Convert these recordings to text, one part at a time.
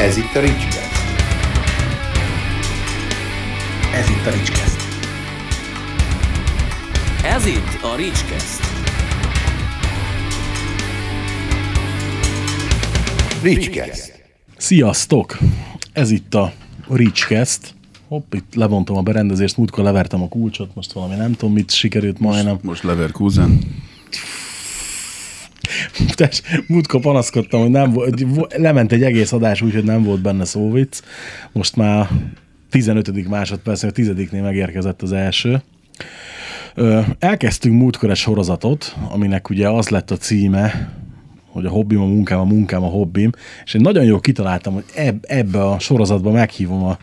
Ez itt a Ricskeszt. Ez itt a Ricskeszt. Ez itt a Ricskeszt. Ricskeszt. Sziasztok! Ez itt a Ricskeszt. Hopp, itt levontam a berendezést, múltkor levertem a kulcsot, most valami nem tudom, mit sikerült majdnem. Most Leverkusen. Tess, múltkor panaszkodtam, hogy nem volt, lement egy egész adás úgy, hogy nem volt benne szóvic. Most már 15. másodperc, a 10 megérkezett az első. Elkezdtünk múltkor egy sorozatot, aminek ugye az lett a címe, hogy a hobbim a munkám, a munkám a hobbim, és én nagyon jól kitaláltam, hogy eb- ebbe a sorozatba meghívom a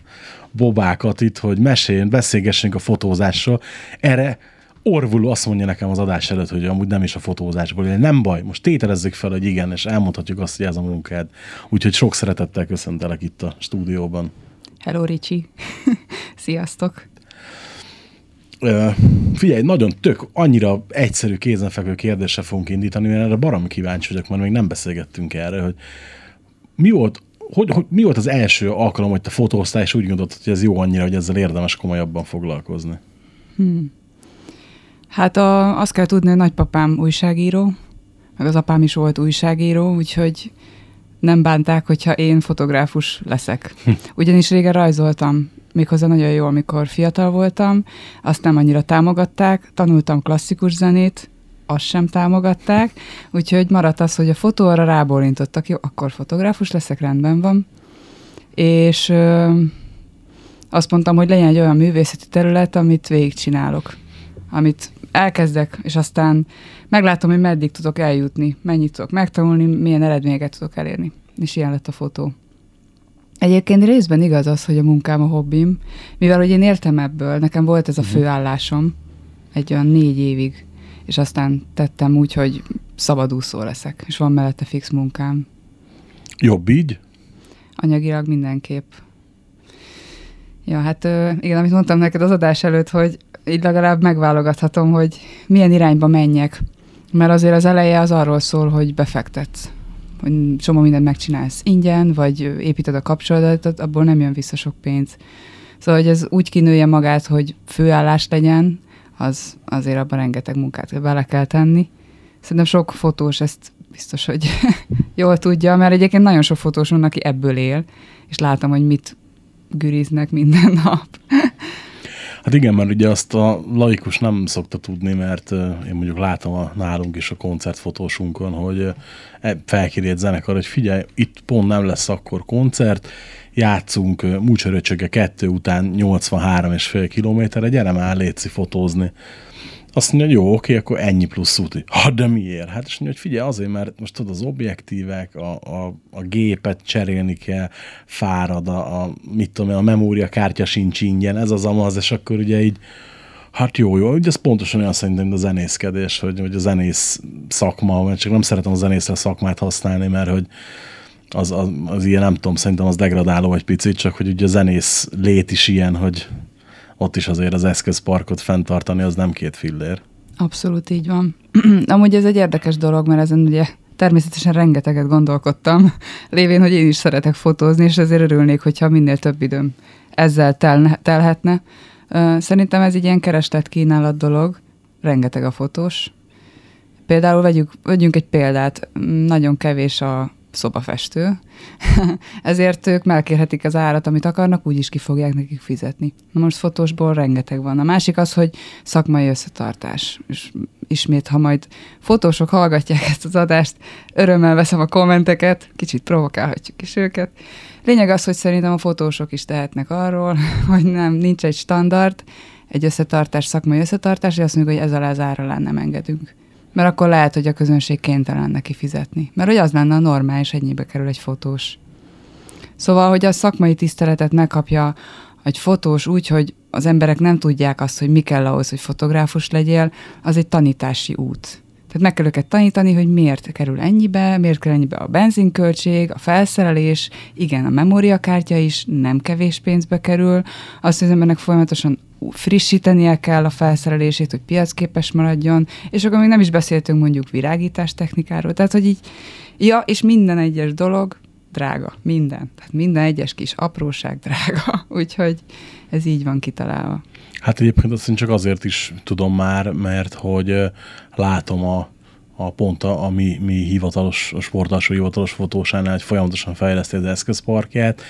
bobákat itt, hogy meséljen, beszélgessünk a fotózásról. Erre Orvul azt mondja nekem az adás előtt, hogy amúgy nem is a fotózásból, én nem baj, most tételezzük fel, hogy igen, és elmondhatjuk azt, hogy ez a munkád. Úgyhogy sok szeretettel köszöntelek itt a stúdióban. Hello, Ricsi. Sziasztok. Ö, figyelj, nagyon tök, annyira egyszerű kézenfekvő kérdéssel fogunk indítani, mert erre baromi kíváncsi vagyok, mert még nem beszélgettünk erre, hogy mi volt, hogy, hogy, mi volt az első alkalom, hogy te fotóztál, és úgy gondoltad, hogy ez jó annyira, hogy ezzel érdemes komolyabban foglalkozni? Hát a, azt kell tudni, hogy nagypapám újságíró, meg az apám is volt újságíró, úgyhogy nem bánták, hogyha én fotográfus leszek. Ugyanis régen rajzoltam, méghozzá nagyon jó, amikor fiatal voltam, azt nem annyira támogatták, tanultam klasszikus zenét, azt sem támogatták, úgyhogy maradt az, hogy a fotó arra rábólintottak, jó, akkor fotográfus leszek, rendben van. És ö, azt mondtam, hogy legyen egy olyan művészeti terület, amit végigcsinálok, amit elkezdek, és aztán meglátom, hogy meddig tudok eljutni, mennyit tudok megtanulni, milyen eredményeket tudok elérni. És ilyen lett a fotó. Egyébként részben igaz az, hogy a munkám a hobbim, mivel hogy én értem ebből, nekem volt ez a főállásom egy olyan négy évig, és aztán tettem úgy, hogy szabadúszó leszek, és van mellette fix munkám. Jobb így? Anyagilag mindenképp. Ja, hát igen, amit mondtam neked az adás előtt, hogy így legalább megválogathatom, hogy milyen irányba menjek. Mert azért az eleje az arról szól, hogy befektetsz. Hogy csomó mindent megcsinálsz ingyen, vagy építed a kapcsolatot, abból nem jön vissza sok pénz. Szóval, hogy ez úgy kinője magát, hogy főállás legyen, az azért abban rengeteg munkát bele kell tenni. Szerintem sok fotós ezt biztos, hogy jól tudja, mert egyébként nagyon sok fotós van, aki ebből él, és látom, hogy mit güriznek minden nap. Hát igen, mert ugye azt a laikus nem szokta tudni, mert én mondjuk látom a nálunk is a koncertfotósunkon, hogy e- felkéri egy zenekar, hogy figyelj, itt pont nem lesz akkor koncert, játszunk Múcsöröcsöge kettő után 83 és fél kilométerre, gyere már, létszi fotózni. Azt mondja, hogy jó, oké, akkor ennyi plusz út. Ha, de miért? Hát és mondja, hogy figyelj, azért, mert most tudod, az objektívek, a, a, a gépet cserélni kell, fárad, a, a mit tudom a memóriakártya sincs ingyen, ez az amaz, és akkor ugye így, hát jó, jó, ugye ez pontosan olyan szerintem, mint a zenészkedés, hogy, hogy a zenész szakma, mert csak nem szeretem a zenészre szakmát használni, mert hogy az, az, az ilyen, nem tudom, szerintem az degradáló egy picit, csak hogy ugye a zenész lét is ilyen, hogy ott is azért az eszközparkot fenntartani, az nem két fillér. Abszolút így van. Amúgy ez egy érdekes dolog, mert ezen ugye természetesen rengeteget gondolkodtam, lévén, hogy én is szeretek fotózni, és ezért örülnék, hogyha minél több időm ezzel tel- telhetne. Szerintem ez egy ilyen kereslet kínálat dolog, rengeteg a fotós. Például vegyük, vegyünk egy példát, nagyon kevés a szobafestő, ezért ők megkérhetik az árat, amit akarnak, úgyis ki fogják nekik fizetni. Na most fotósból rengeteg van. A másik az, hogy szakmai összetartás. És ismét, ha majd fotósok hallgatják ezt az adást, örömmel veszem a kommenteket, kicsit provokálhatjuk is őket. Lényeg az, hogy szerintem a fotósok is tehetnek arról, hogy nem, nincs egy standard, egy összetartás, szakmai összetartás, és azt mondjuk, hogy ez alá az ára nem engedünk. Mert akkor lehet, hogy a közönség kénytelen neki fizetni. Mert hogy az lenne a normális, ennyibe kerül egy fotós. Szóval, hogy a szakmai tiszteletet megkapja egy fotós úgy, hogy az emberek nem tudják azt, hogy mi kell ahhoz, hogy fotográfus legyél, az egy tanítási út. Tehát meg kell őket tanítani, hogy miért kerül ennyibe, miért kerül ennyibe a benzinköltség, a felszerelés, igen, a memóriakártya is nem kevés pénzbe kerül, azt, hogy az embernek folyamatosan frissítenie kell a felszerelését, hogy piacképes maradjon, és akkor még nem is beszéltünk mondjuk virágítás technikáról, tehát hogy így, ja, és minden egyes dolog drága. Minden. Tehát minden egyes kis apróság drága. Úgyhogy ez így van kitalálva. Hát egyébként azt én csak azért is tudom már, mert hogy látom a, a pont a, a mi, mi hivatalos, a sportalsó hivatalos fotósánál, hogy folyamatosan fejleszti az eszközparkját,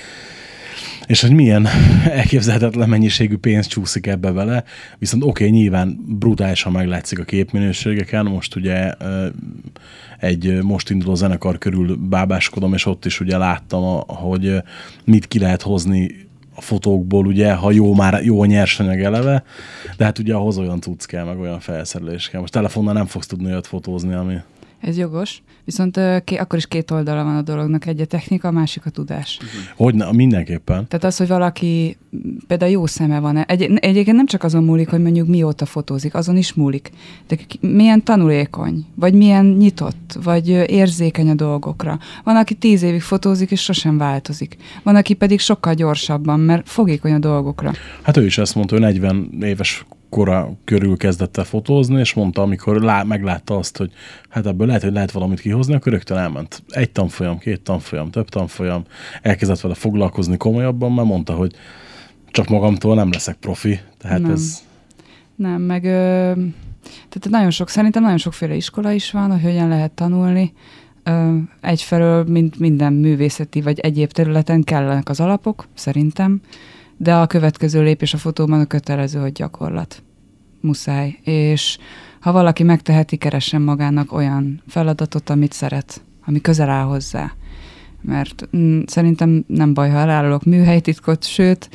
és hogy milyen elképzelhetetlen mennyiségű pénz csúszik ebbe vele, viszont oké, okay, nyilván brutálisan meglátszik a képminőségeken, most ugye egy most induló zenekar körül bábáskodom, és ott is ugye láttam, hogy mit ki lehet hozni a fotókból, ugye, ha jó, már jó a nyersanyag eleve, de hát ugye ahhoz olyan tudsz kell, meg olyan felszerelés kell. Most telefonnal nem fogsz tudni olyat fotózni, ami... Ez jogos, viszont ké, akkor is két oldala van a dolognak, egy a technika, a másik a tudás. Hogy ne, mindenképpen. Tehát az, hogy valaki például jó szeme van, egy, egyébként nem csak azon múlik, hogy mondjuk mióta fotózik, azon is múlik, de milyen tanulékony, vagy milyen nyitott, vagy érzékeny a dolgokra. Van, aki tíz évig fotózik, és sosem változik. Van, aki pedig sokkal gyorsabban, mert fogékony a dolgokra. Hát ő is ezt mondta, hogy 40 éves kora körül kezdett el fotózni, és mondta, amikor lá, meglátta azt, hogy hát ebből lehet, hogy lehet valamit kihozni, akkor rögtön elment. Egy tanfolyam, két tanfolyam, több tanfolyam, elkezdett vele foglalkozni komolyabban, mert mondta, hogy csak magamtól nem leszek profi. Tehát Nem. ez... Nem, meg ö, tehát nagyon sok, szerintem nagyon sokféle iskola is van, hogy hogyan lehet tanulni. Egyfelől, mint minden művészeti vagy egyéb területen kellenek az alapok, szerintem, de a következő lépés a fotóban a kötelező, hogy gyakorlat. Muszáj. És ha valaki megteheti, keressen magának olyan feladatot, amit szeret, ami közel áll hozzá. Mert mm, szerintem nem baj, ha elárulok műhelytitkot, sőt,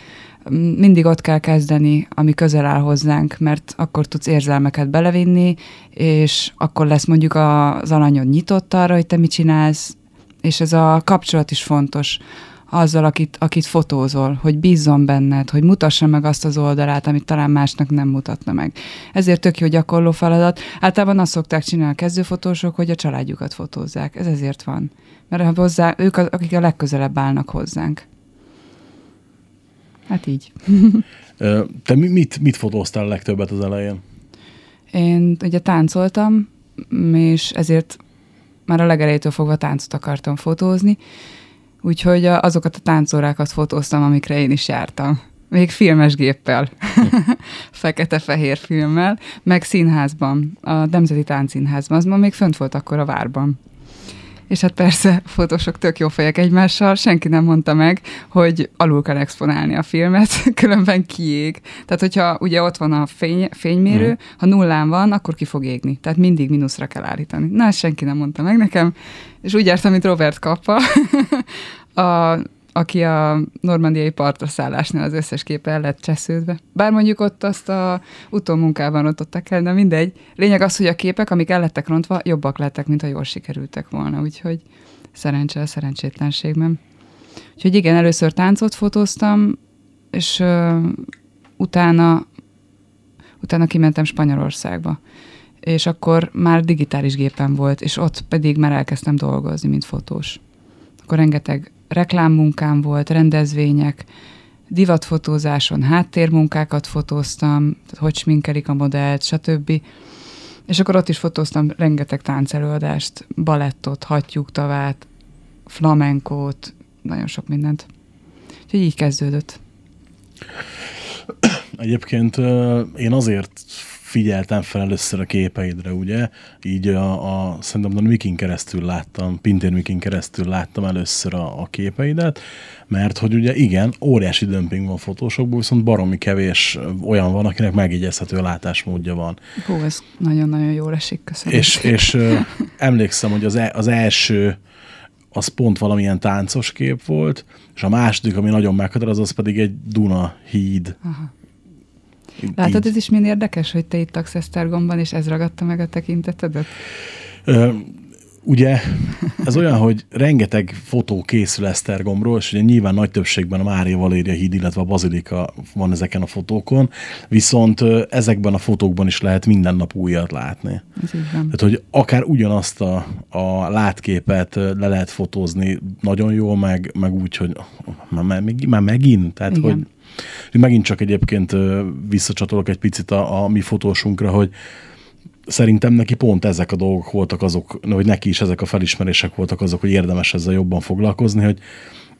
mm, mindig ott kell kezdeni, ami közel áll hozzánk, mert akkor tudsz érzelmeket belevinni, és akkor lesz mondjuk az alanyod nyitott arra, hogy te mit csinálsz, és ez a kapcsolat is fontos azzal, akit, akit fotózol, hogy bízzon benned, hogy mutassa meg azt az oldalát, amit talán másnak nem mutatna meg. Ezért tök jó gyakorló feladat. Általában azt szokták csinálni a kezdőfotósok, hogy a családjukat fotózzák. Ez ezért van. Mert hozzá, ők az, akik a legközelebb állnak hozzánk. Hát így. Te mi- mit, mit fotóztál legtöbbet az elején? Én ugye táncoltam, és ezért már a legelejétől fogva táncot akartam fotózni, úgyhogy azokat a táncórákat fotóztam, amikre én is jártam. Még filmes géppel, fekete-fehér filmmel, meg színházban, a Nemzeti Táncszínházban, az ma még fönt volt akkor a várban. És hát persze fotósok tök jó fejek egymással, senki nem mondta meg, hogy alul kell exponálni a filmet, különben kiég. Tehát, hogyha ugye ott van a fény, fénymérő, Mhm. ha nullán van, akkor ki fog égni. Tehát mindig mínuszra kell állítani. Na, ezt senki nem mondta meg nekem, és úgy jártam, mint Robert Kappa, a, aki a normandiai partra szállásnál az összes képe el lett csesződve. Bár mondjuk ott azt a utómunkában rontottak el, de mindegy. Lényeg az, hogy a képek, amik el lettek rontva, jobbak lettek, mint ha jól sikerültek volna. Úgyhogy szerencse a szerencsétlenségben. Úgyhogy igen, először táncot fotóztam, és ö, utána, utána kimentem Spanyolországba. És akkor már digitális gépen volt, és ott pedig már elkezdtem dolgozni, mint fotós. Akkor rengeteg reklámmunkám volt, rendezvények, divatfotózáson háttérmunkákat fotóztam, hogy sminkelik a modellt, stb. És akkor ott is fotóztam rengeteg táncelőadást, balettot, hattyúktavát, flamenkót, nagyon sok mindent. Úgyhogy így kezdődött. Egyébként én azért figyeltem fel először a képeidre, ugye? Így a, a szerintem a Mikin keresztül láttam, Pintér Mikin keresztül láttam először a, a képeidet, mert hogy ugye igen, óriási dömping van fotósokból, viszont baromi kevés olyan van, akinek megjegyezhető látásmódja van. Hú, ez nagyon-nagyon jól esik, köszönöm. És, és ö, emlékszem, hogy az, e, az első az pont valamilyen táncos kép volt, és a második, ami nagyon meghatároz, az pedig egy Duna híd. Aha. Látod, így. ez is milyen érdekes, hogy te itt laksz Esztergomban, és ez ragadta meg a tekintetedet? Ö, ugye ez olyan, hogy rengeteg fotó készül Esztergomról, és ugye nyilván nagy többségben a Mária Valéria híd, illetve a Bazilika van ezeken a fotókon, viszont ezekben a fotókban is lehet minden nap újat látni. Tehát, hogy akár ugyanazt a, a látképet le lehet fotózni nagyon jól, meg, meg úgy, hogy már, már, már megint, tehát, Igen. hogy megint csak egyébként visszacsatolok egy picit a, a mi fotósunkra, hogy szerintem neki pont ezek a dolgok voltak azok, vagy neki is ezek a felismerések voltak azok, hogy érdemes ezzel jobban foglalkozni, hogy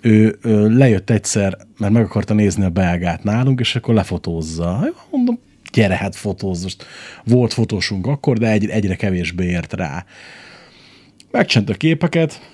ő, ő lejött egyszer, mert meg akarta nézni a belgát nálunk, és akkor lefotózza. Jó, Mondom, gyere, hát fotózz. Volt fotósunk akkor, de egy, egyre kevésbé ért rá. Megcsent a képeket,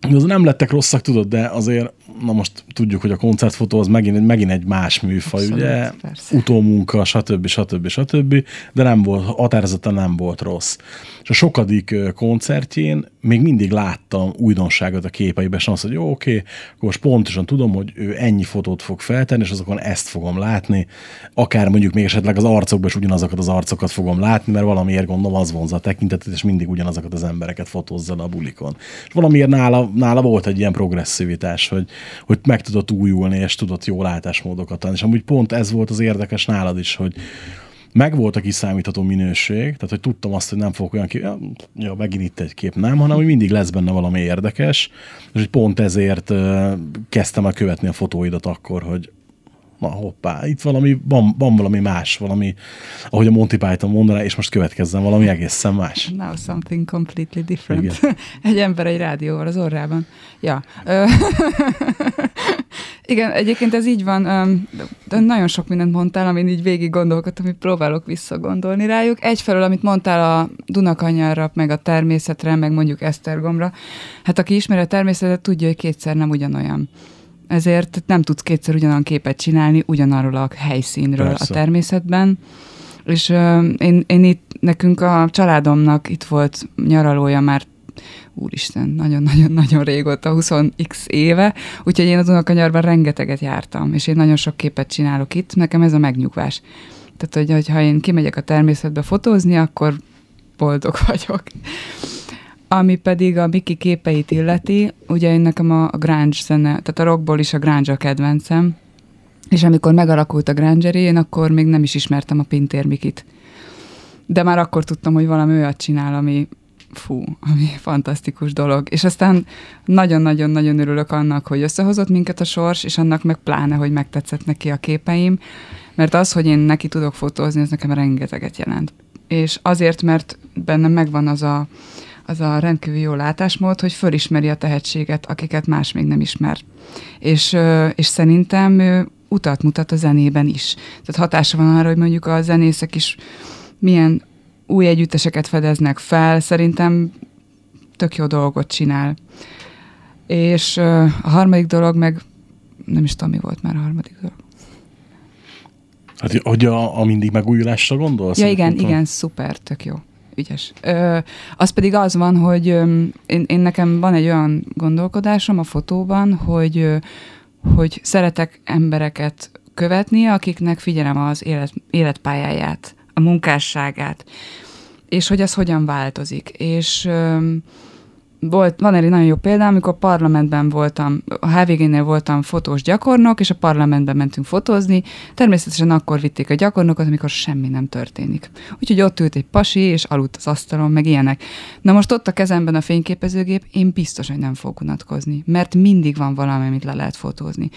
az nem lettek rosszak, tudod, de azért, na most tudjuk, hogy a koncertfotó az megint, megint egy más műfaj, Abszolút, ugye, persze. utómunka, stb. stb. stb. De nem volt, határozottan nem volt rossz. És a sokadik koncertjén még mindig láttam újdonságot a képeiben, és azt, hogy jó, oké, akkor most pontosan tudom, hogy ő ennyi fotót fog feltenni, és azokon ezt fogom látni, akár mondjuk még esetleg az arcokban is ugyanazokat az arcokat fogom látni, mert valamiért gondolom az vonza a tekintetet, és mindig ugyanazokat az embereket fotózza a bulikon. És valamiért nála, nála volt egy ilyen progresszivitás, hogy, hogy meg tudott újulni, és tudott jó látásmódokat adni. És amúgy pont ez volt az érdekes nálad is, hogy meg volt a kiszámítható minőség, tehát hogy tudtam azt, hogy nem fogok olyan kép, ja, megint itt egy kép, nem, hanem hogy mindig lesz benne valami érdekes, és hogy pont ezért kezdtem el követni a fotóidat akkor, hogy na hoppá, itt valami, van, van valami más, valami, ahogy a Monty Python mondaná, és most következzen valami egészen más. Now something completely different. Igen. egy ember egy rádióval az orrában. Ja. Igen, egyébként ez így van. De nagyon sok mindent mondtál, amin így végig gondolkodtam, hogy próbálok visszagondolni rájuk. Egyfelől, amit mondtál a Dunakanyarra, meg a természetre, meg mondjuk Esztergomra. Hát aki ismeri a természetet, tudja, hogy kétszer nem ugyanolyan. Ezért nem tudsz kétszer ugyanolyan képet csinálni ugyanarról a helyszínről Persze. a természetben. És ö, én, én itt, nekünk a családomnak itt volt nyaralója már úristen, nagyon-nagyon-nagyon régóta, 20x éve, úgyhogy én a Dunakanyarban rengeteget jártam, és én nagyon sok képet csinálok itt, nekem ez a megnyugvás. Tehát, hogy ha én kimegyek a természetbe fotózni, akkor boldog vagyok. Ami pedig a Miki képeit illeti, ugye én nekem a, grunge zene, tehát a rockból is a grunge a kedvencem, és amikor megalakult a grunge én akkor még nem is ismertem a Pintér Mikit. De már akkor tudtam, hogy valami olyat csinál, ami fú, ami fantasztikus dolog. És aztán nagyon-nagyon-nagyon örülök annak, hogy összehozott minket a sors, és annak meg pláne, hogy megtetszett neki a képeim, mert az, hogy én neki tudok fotózni, ez nekem rengeteget jelent. És azért, mert bennem megvan az a, az a rendkívül jó látásmód, hogy fölismeri a tehetséget, akiket más még nem ismer. És, és szerintem utat mutat a zenében is. Tehát hatása van arra, hogy mondjuk a zenészek is milyen új együtteseket fedeznek fel, szerintem tök jó dolgot csinál. És a harmadik dolog meg, nem is tudom, mi volt már a harmadik dolog. Hát, hogy a, a mindig megújulásra gondolsz? Ja, igen, igen, szuper, tök jó. Ügyes. Ö, az pedig az van, hogy ö, én, én nekem van egy olyan gondolkodásom a fotóban, hogy, ö, hogy szeretek embereket követni, akiknek figyelem az élet, életpályáját, a munkásságát, és hogy ez hogyan változik. És ö, volt, van egy nagyon jó példa, amikor parlamentben voltam, a HVG-nél voltam fotós gyakornok, és a parlamentben mentünk fotózni. Természetesen akkor vitték a gyakornokot, amikor semmi nem történik. Úgyhogy ott ült egy pasi, és aludt az asztalon, meg ilyenek. Na most ott a kezemben a fényképezőgép, én biztos, hogy nem fog unatkozni, mert mindig van valami, amit le lehet fotózni.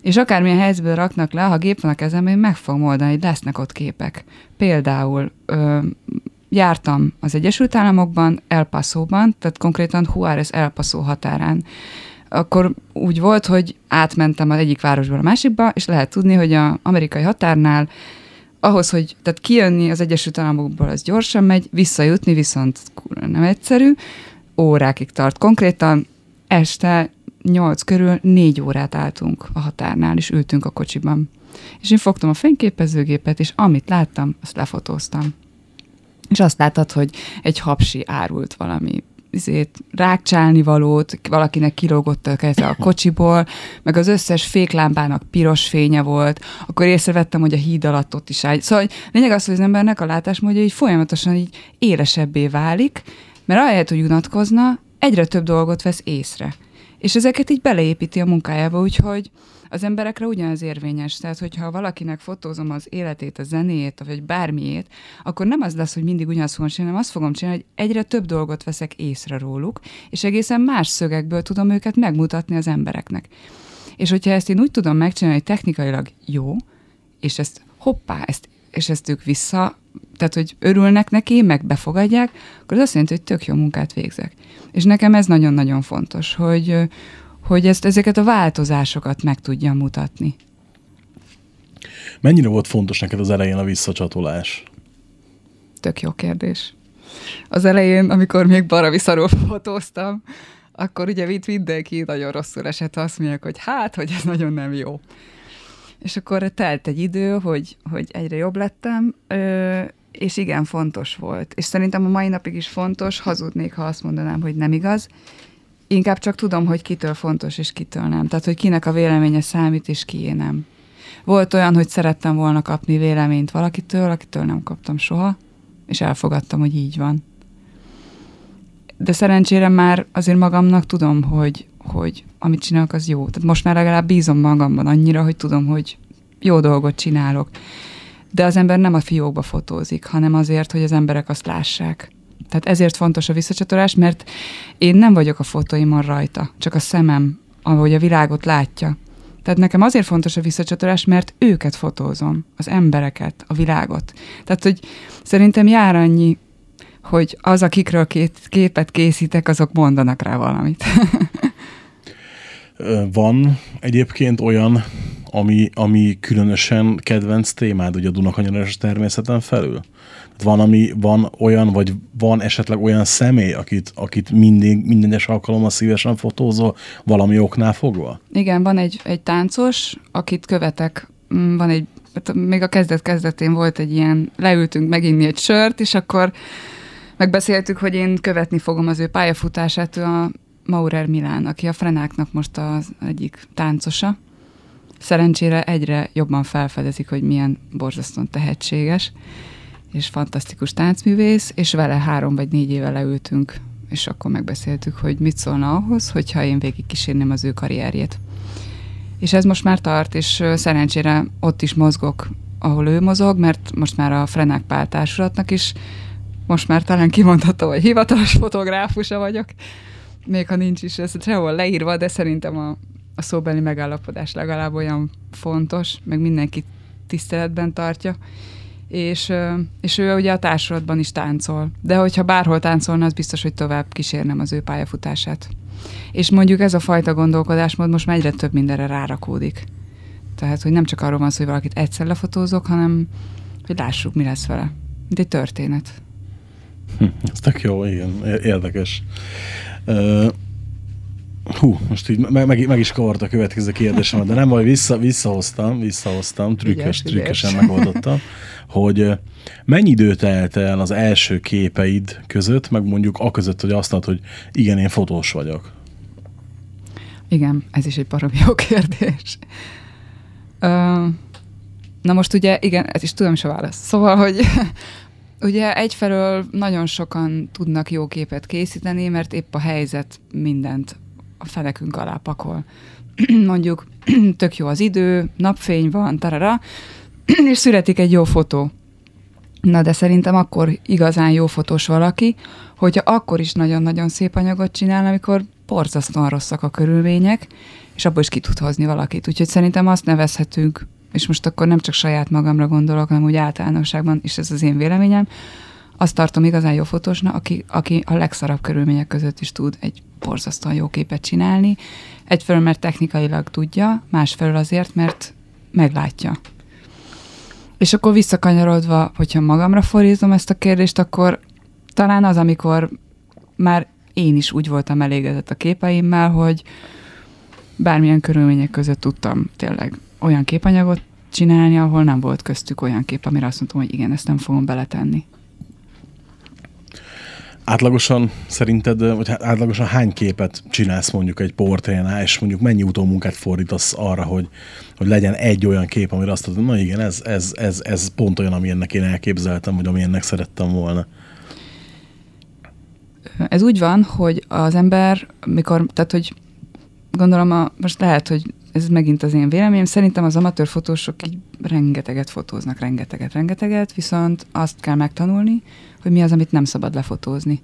És akármilyen helyzetben raknak le, ha gép van a kezemben, én meg fogom oldani, hogy lesznek ott képek. Például ö, jártam az Egyesült Államokban, El Paso-ban, tehát konkrétan Juárez El Paso határán. Akkor úgy volt, hogy átmentem az egyik városból a másikba, és lehet tudni, hogy az amerikai határnál ahhoz, hogy tehát kijönni az Egyesült Államokból, az gyorsan megy, visszajutni viszont nem egyszerű, órákig tart. Konkrétan este nyolc körül négy órát álltunk a határnál, és ültünk a kocsiban. És én fogtam a fényképezőgépet, és amit láttam, azt lefotóztam. És azt láttad, hogy egy hapsi árult valami izét, rákcsálni valót, valakinek kilógott a keze a kocsiból, meg az összes féklámpának piros fénye volt, akkor észrevettem, hogy a híd alatt ott is áll. Szóval lényeg az, hogy az embernek a látásmódja így folyamatosan így élesebbé válik, mert ahelyett, hogy unatkozna, egyre több dolgot vesz észre. És ezeket így beleépíti a munkájába, úgyhogy az emberekre ugyanaz érvényes. Tehát, hogyha valakinek fotózom az életét, a zenéjét, vagy bármiét, akkor nem az lesz, hogy mindig ugyanazt fogom csinálni, hanem azt fogom csinálni, hogy egyre több dolgot veszek észre róluk, és egészen más szögekből tudom őket megmutatni az embereknek. És hogyha ezt én úgy tudom megcsinálni, hogy technikailag jó, és ezt hoppá, ezt, és ezt ők vissza tehát hogy örülnek neki, meg befogadják, akkor az azt jelenti, hogy tök jó munkát végzek. És nekem ez nagyon-nagyon fontos, hogy, hogy ezt, ezeket a változásokat meg tudjam mutatni. Mennyire volt fontos neked az elején a visszacsatolás? Tök jó kérdés. Az elején, amikor még baravi szarul fotóztam, akkor ugye itt mindenki nagyon rosszul esett, azt mondják, hogy hát, hogy ez nagyon nem jó. És akkor telt egy idő, hogy, hogy egyre jobb lettem, és igen, fontos volt. És szerintem a mai napig is fontos, hazudnék, ha azt mondanám, hogy nem igaz. Inkább csak tudom, hogy kitől fontos, és kitől nem. Tehát, hogy kinek a véleménye számít, és kié nem. Volt olyan, hogy szerettem volna kapni véleményt valakitől, akitől nem kaptam soha, és elfogadtam, hogy így van. De szerencsére már azért magamnak tudom, hogy, hogy amit csinálok, az jó. Tehát most már legalább bízom magamban annyira, hogy tudom, hogy jó dolgot csinálok. De az ember nem a fiókba fotózik, hanem azért, hogy az emberek azt lássák. Tehát ezért fontos a visszacsatolás, mert én nem vagyok a fotóimon rajta, csak a szemem, ahogy a világot látja. Tehát nekem azért fontos a visszacsatolás, mert őket fotózom, az embereket, a világot. Tehát, hogy szerintem jár annyi, hogy az, akikről két képet készítek, azok mondanak rá valamit. Van egyébként olyan, ami, ami különösen kedvenc témád, ugye a Dunakanyarás természeten felül? Van, ami, van olyan, vagy van esetleg olyan személy, akit, akit mindig, minden egyes alkalommal szívesen fotózol, valami oknál fogva? Igen, van egy, egy táncos, akit követek, mm, van egy, hát még a kezdet-kezdetén volt egy ilyen, leültünk meginni egy sört, és akkor megbeszéltük, hogy én követni fogom az ő pályafutását, ő a Maurer Milán, aki a Frenáknak most az egyik táncosa. Szerencsére egyre jobban felfedezik, hogy milyen borzasztóan tehetséges és fantasztikus táncművész, és vele három vagy négy éve leültünk, és akkor megbeszéltük, hogy mit szólna ahhoz, hogyha én végig kísérném az ő karrierjét. És ez most már tart, és szerencsére ott is mozgok, ahol ő mozog, mert most már a Frenák Pál társulatnak is most már talán kimondhatom, hogy hivatalos fotográfusa vagyok, még ha nincs is ez sehol leírva, de szerintem a, a szóbeli megállapodás legalább olyan fontos, meg mindenki tiszteletben tartja, és, és ő ugye a társulatban is táncol. De hogyha bárhol táncolna, az biztos, hogy tovább kísérnem az ő pályafutását. És mondjuk ez a fajta gondolkodásmód most már egyre több mindenre rárakódik. Tehát, hogy nem csak arról van szó, hogy valakit egyszer lefotózok, hanem hogy lássuk, mi lesz vele. Mint egy történet. Hm, ez tök jó, igen, érdekes. Hú, most így meg, meg, meg is kavart a következő kérdésem, de nem baj, vissza, visszahoztam, visszahoztam, trükkös, trükkösen megoldottam, hogy mennyi idő telt el az első képeid között, meg mondjuk a között, hogy azt mondod, hogy igen, én fotós vagyok? Igen, ez is egy baromi jó kérdés. Na most ugye, igen, ez is tudom is a válasz. Szóval, hogy Ugye egyfelől nagyon sokan tudnak jó képet készíteni, mert épp a helyzet mindent a felekünk alá pakol. Mondjuk tök jó az idő, napfény van, tarara, és születik egy jó fotó. Na de szerintem akkor igazán jó fotós valaki, hogyha akkor is nagyon-nagyon szép anyagot csinál, amikor borzasztóan rosszak a körülmények, és abból is ki tud hozni valakit. Úgyhogy szerintem azt nevezhetünk és most akkor nem csak saját magamra gondolok, hanem úgy általánosságban, és ez az én véleményem, azt tartom igazán jó fotósnak, aki, aki a legszarabb körülmények között is tud egy borzasztóan jó képet csinálni. Egyfelől, mert technikailag tudja, másfelől azért, mert meglátja. És akkor visszakanyarodva, hogyha magamra fordítom ezt a kérdést, akkor talán az, amikor már én is úgy voltam elégedett a képeimmel, hogy bármilyen körülmények között tudtam tényleg olyan képanyagot csinálni, ahol nem volt köztük olyan kép, amire azt mondtam, hogy igen, ezt nem fogom beletenni. Átlagosan szerinted, vagy hát átlagosan hány képet csinálsz mondjuk egy portrénál, és mondjuk mennyi utómunkát fordítasz arra, hogy, hogy legyen egy olyan kép, amire azt mondod, na igen, ez, ez, ez, ez pont olyan, amilyennek én elképzeltem, vagy amilyennek szerettem volna. Ez úgy van, hogy az ember, mikor, tehát hogy gondolom, a, most lehet, hogy ez megint az én véleményem, szerintem az amatőr fotósok így rengeteget fotóznak, rengeteget, rengeteget, viszont azt kell megtanulni, hogy mi az, amit nem szabad lefotózni.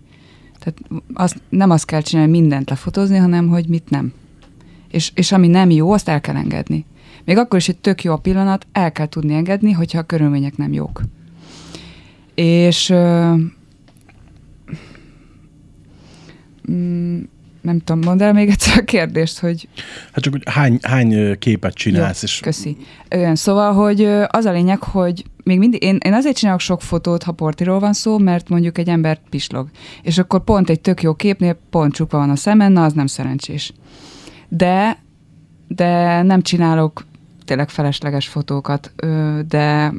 Tehát azt, nem azt kell csinálni, mindent lefotózni, hanem hogy mit nem. És, és ami nem jó, azt el kell engedni. Még akkor is egy tök jó a pillanat, el kell tudni engedni, hogyha a körülmények nem jók. És ö, mm, nem tudom, mondd el még egyszer a kérdést, hogy Hát csak, hogy hány, hány képet csinálsz, és Köszi. Olyan, szóval, hogy az a lényeg, hogy még mindig, én, én azért csinálok sok fotót, ha portiról van szó, mert mondjuk egy ember pislog. És akkor pont egy tök jó képnél pont csukva van a szemen, na az nem szerencsés. De, de nem csinálok tényleg felesleges fotókat, de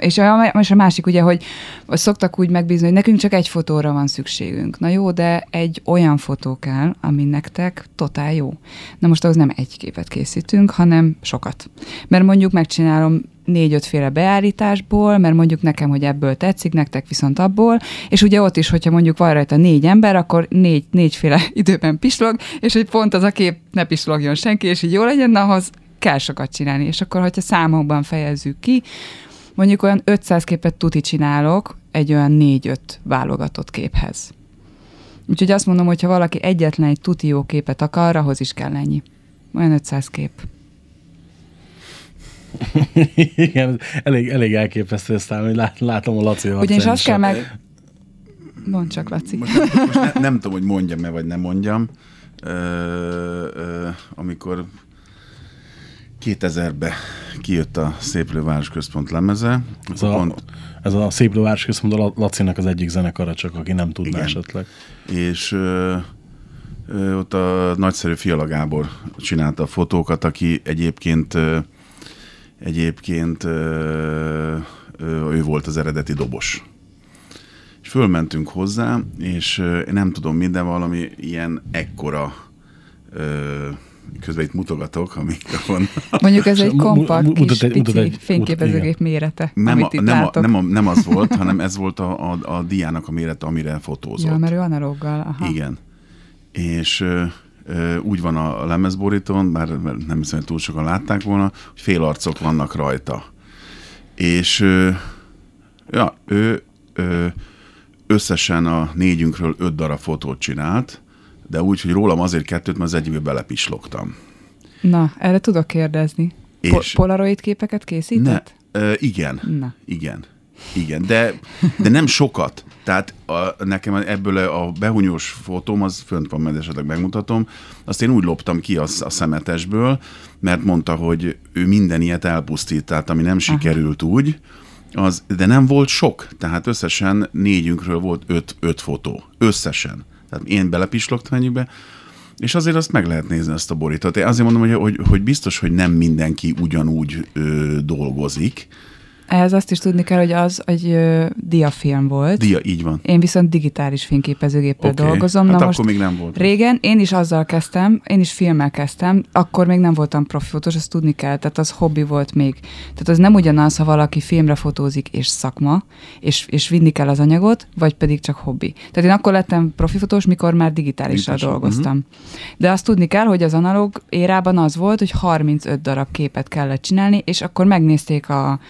és a, és a másik ugye, hogy szoktak úgy megbízni, hogy nekünk csak egy fotóra van szükségünk. Na jó, de egy olyan fotó kell, ami nektek totál jó. Na most ahhoz nem egy képet készítünk, hanem sokat. Mert mondjuk megcsinálom négy-ötféle beállításból, mert mondjuk nekem, hogy ebből tetszik, nektek viszont abból, és ugye ott is, hogyha mondjuk van rajta négy ember, akkor négy, négyféle időben pislog, és hogy pont az a kép ne pislogjon senki, és így jó legyen, ahhoz kell sokat csinálni. És akkor, hogyha számokban fejezzük ki, mondjuk olyan 500 képet tuti csinálok egy olyan 4-5 válogatott képhez. Úgyhogy azt mondom, hogy ha valaki egyetlen egy tuti jó képet akar, ahhoz is kell ennyi. Olyan 500 kép. igen, elég, elég elképesztő aztán, hogy lát, látom a Laci Ugyanis azt kell meg... Mondd csak, Laci. Most, nem, most ne, nem tudom, hogy mondjam-e, vagy nem mondjam. Ö, ö, amikor 2000-ben kijött a Széplő Városközpont lemeze, Ez a, pont, ez a Szép Lovás Központ a Lacinak az egyik zenekara, csak aki nem tudná Igen. esetleg. és ö, ö, ott a nagyszerű Fiala Gábor csinálta a fotókat, aki egyébként ö, egyébként ö, ö, ő volt az eredeti dobos. És fölmentünk hozzá, és ö, én nem tudom minden, valami ilyen ekkora ö, közben itt mutogatok a mikrofon. Mondjuk ez egy kompakt mutat kis egy- mutat pici egy- fényképezőgép mérete, Nem, amit a, itt nem, a, látok. nem, a, nem az volt, hanem ez volt a, a, a diának a mérete, amire fotózott. Ja, mert ő analóggal. Aha. Igen. És ö, ö, úgy van a lemezborítón, már mert nem hiszem, hogy túl sokan látták volna, hogy félarcok vannak rajta. És ö, ja, ő ö, összesen a négyünkről öt darab fotót csinált, de úgy, hogy rólam azért kettőt, mert az egyikbe belepislogtam. Na, erre tudok kérdezni. És- Polaroid képeket Ne, készített? ö, igen. Na. Igen. Igen, de, de nem sokat. Tehát a, nekem ebből a behunyós fotóm, az fönt van, mert esetleg megmutatom, azt én úgy loptam ki a, a szemetesből, mert mondta, hogy ő minden ilyet elpusztít, tehát ami nem sikerült úgy, az, de nem volt sok, tehát összesen négyünkről volt öt, öt fotó. Összesen. Tehát én belepislogtam ennyibe, és azért azt meg lehet nézni, ezt a borítót. Én azért mondom, hogy, hogy, hogy biztos, hogy nem mindenki ugyanúgy ö, dolgozik. Ehhez azt is tudni kell, hogy az egy ö, diafilm volt. Dia, így van. Én viszont digitális fényképezőgéppel Oké. dolgozom. Hát Na akkor most még nem volt. Régen én is azzal kezdtem, én is filmmel kezdtem, akkor még nem voltam profi fotós, azt tudni kell, tehát az hobbi volt még. Tehát az nem ugyanaz, ha valaki filmre fotózik és szakma, és, és vinni kell az anyagot, vagy pedig csak hobbi. Tehát én akkor lettem profi fotós, mikor már Digitálisan, dolgoztam. De azt tudni kell, hogy az analóg érában az volt, hogy 35 darab képet kellett csinálni, és akkor megnézték a,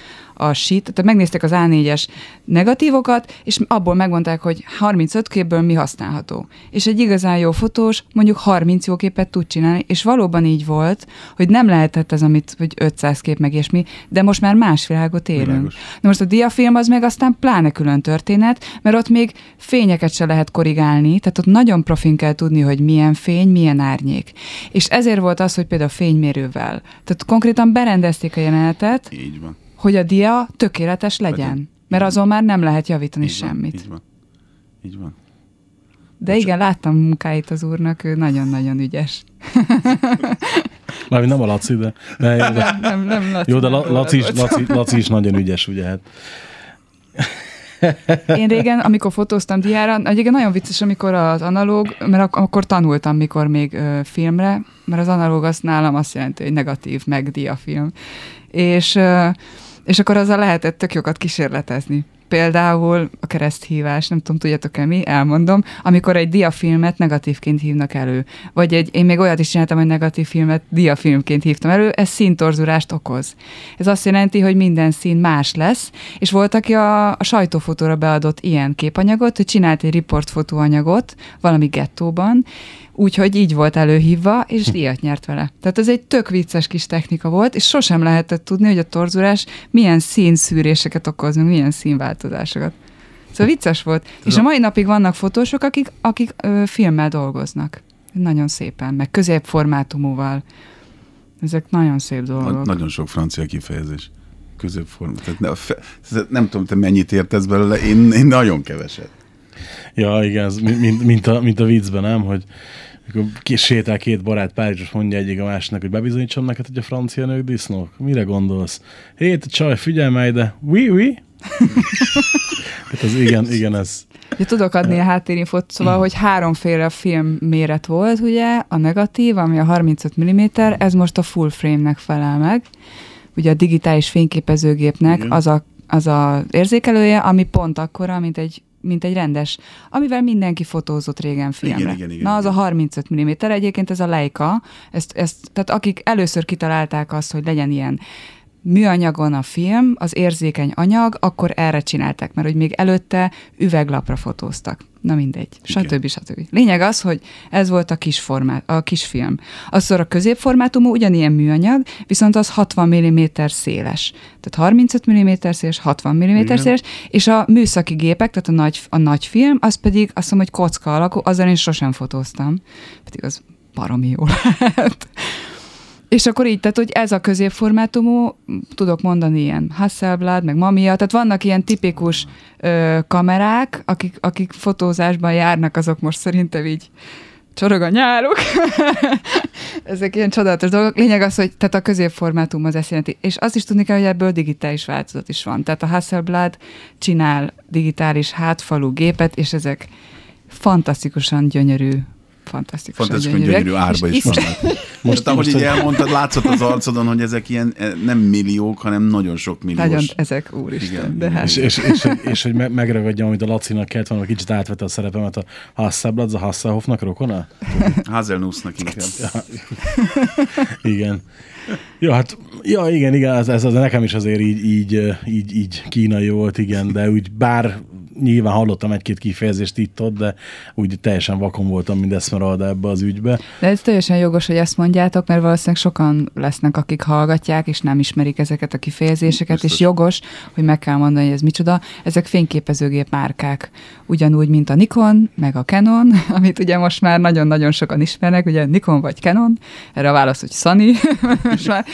a sheet, tehát megnézték az A4-es negatívokat, és abból megmondták, hogy 35 képből mi használható. És egy igazán jó fotós mondjuk 30 jó képet tud csinálni, és valóban így volt, hogy nem lehetett ez, amit, hogy 500 kép meg ilyesmi, de most már más világot élünk. Világos. Na most a diafilm az meg aztán pláne külön történet, mert ott még fényeket se lehet korrigálni, tehát ott nagyon profin kell tudni, hogy milyen fény, milyen árnyék. És ezért volt az, hogy például fénymérővel. Tehát konkrétan berendezték a jelenetet, Így van. Hogy a dia tökéletes legyen. Legyen. Mert azon már nem lehet javítani Így van, semmit. Így van. Így van. De igen, láttam munkáit az úrnak, ő nagyon-nagyon ügyes. Mármint nem a Laci, de... jó, de Nem, nem Laci. jó, de nem La, Laci, is. Laci, Laci is nagyon ügyes, ugye? Hát. Én régen, amikor fotóztam diára, egyébként nagyon vicces, amikor az analóg, mert ak- akkor tanultam, mikor még ö, filmre, mert az analóg azt nálam azt jelenti, hogy negatív, meg diafilm. És, ö, és akkor azzal lehetett tök jókat kísérletezni. Például a kereszthívás, nem tudom, tudjátok-e mi, elmondom, amikor egy diafilmet negatívként hívnak elő. Vagy egy, én még olyat is csináltam, hogy negatív filmet diafilmként hívtam elő, ez színtorzulást okoz. Ez azt jelenti, hogy minden szín más lesz, és volt, aki a, a sajtófotóra beadott ilyen képanyagot, hogy csinált egy riportfotóanyagot valami gettóban, úgyhogy így volt előhívva, és díjat nyert vele. Tehát ez egy tök vicces kis technika volt, és sosem lehetett tudni, hogy a torzulás milyen színszűréseket okoz, meg milyen színváltozásokat. Szóval vicces volt. És a mai napig vannak fotósok, akik, akik ö, filmmel dolgoznak. Nagyon szépen, meg középformátumúval. Ezek nagyon szép Na, dolgok. nagyon sok francia kifejezés. Középforma. Tehát ne, fe, nem tudom, te mennyit értesz belőle, én, én nagyon keveset. Ja, igen, ez mi- mint, mint, a, mint a viccben, nem? Hogy amikor ki- sétál két barát Párizsos, mondja egyik a másiknak, hogy bebizonyítsam neked, hogy a francia nők disznók. Mire gondolsz? Hé, te csaj, figyelj meg, de oui, oui. hát az igen, igen, ez. Ja, tudok adni a háttérinfot, szóval, hogy háromféle film méret volt, ugye, a negatív, ami a 35 mm, ez most a full frame-nek felel meg. Ugye a digitális fényképezőgépnek Igen. az a, az a érzékelője, ami pont akkora, mint egy mint egy rendes, amivel mindenki fotózott régen filmre. Igen, igen, igen, Na, az igen. a 35 mm, egyébként ez a Leica, ezt, ezt, tehát akik először kitalálták azt, hogy legyen ilyen műanyagon a film, az érzékeny anyag, akkor erre csinálták, mert hogy még előtte üveglapra fotóztak. Na mindegy, Igen. stb. stb. Lényeg az, hogy ez volt a kis, formát, a kis film. Aztán a középformátumú ugyanilyen műanyag, viszont az 60 mm széles. Tehát 35 mm széles, 60 mm Igen. széles, és a műszaki gépek, tehát a nagy, a nagy film, az pedig azt mondom, hogy kocka alakú, azzal én sosem fotóztam. Pedig az baromi jó lehet. És akkor így, tehát hogy ez a középformátumú, tudok mondani ilyen Hasselblad, meg Mamiya, tehát vannak ilyen tipikus ö, kamerák, akik, akik fotózásban járnak, azok most szerintem így csorog a nyáluk. Ezek ilyen csodálatos dolgok. Lényeg az, hogy tehát a középformátum az ezt jelenti. És azt is tudni kell, hogy ebből digitális változat is van. Tehát a Hasselblad csinál digitális hátfalú gépet, és ezek fantasztikusan gyönyörű fantasztikusan, Fantasztikusan gyönyörűek. gyönyörű árba is vannak. Most, ahogy így elmondtad, látszott az arcodon, hogy ezek ilyen eh, nem milliók, hanem nagyon sok milliós. Nagyon ezek, úristen, Igen, de hát. És, és, és, és, és hogy me- megragadjam, amit a Lacinak kellett volna, hogy kicsit átvette a szerepemet, a Hasselblad, az a Hasselhoffnak rokona? Hazelnussnak inkább. Igen. Ja, hát, ja, igen, igen, ez, ez, ez nekem is azért így, így, ö, így, így kínai volt, igen, de úgy bár nyilván hallottam egy-két kifejezést itt-ott, de úgy teljesen vakon voltam, mint Esmeralda ebbe az ügybe. De ez teljesen jogos, hogy ezt mondjátok, mert valószínűleg sokan lesznek, akik hallgatják, és nem ismerik ezeket a kifejezéseket, Biztos. és jogos, hogy meg kell mondani, hogy ez micsoda. Ezek fényképezőgép márkák. Ugyanúgy, mint a Nikon, meg a Canon, amit ugye most már nagyon-nagyon sokan ismernek, ugye Nikon vagy Canon, erre a válasz, hogy Sony, most már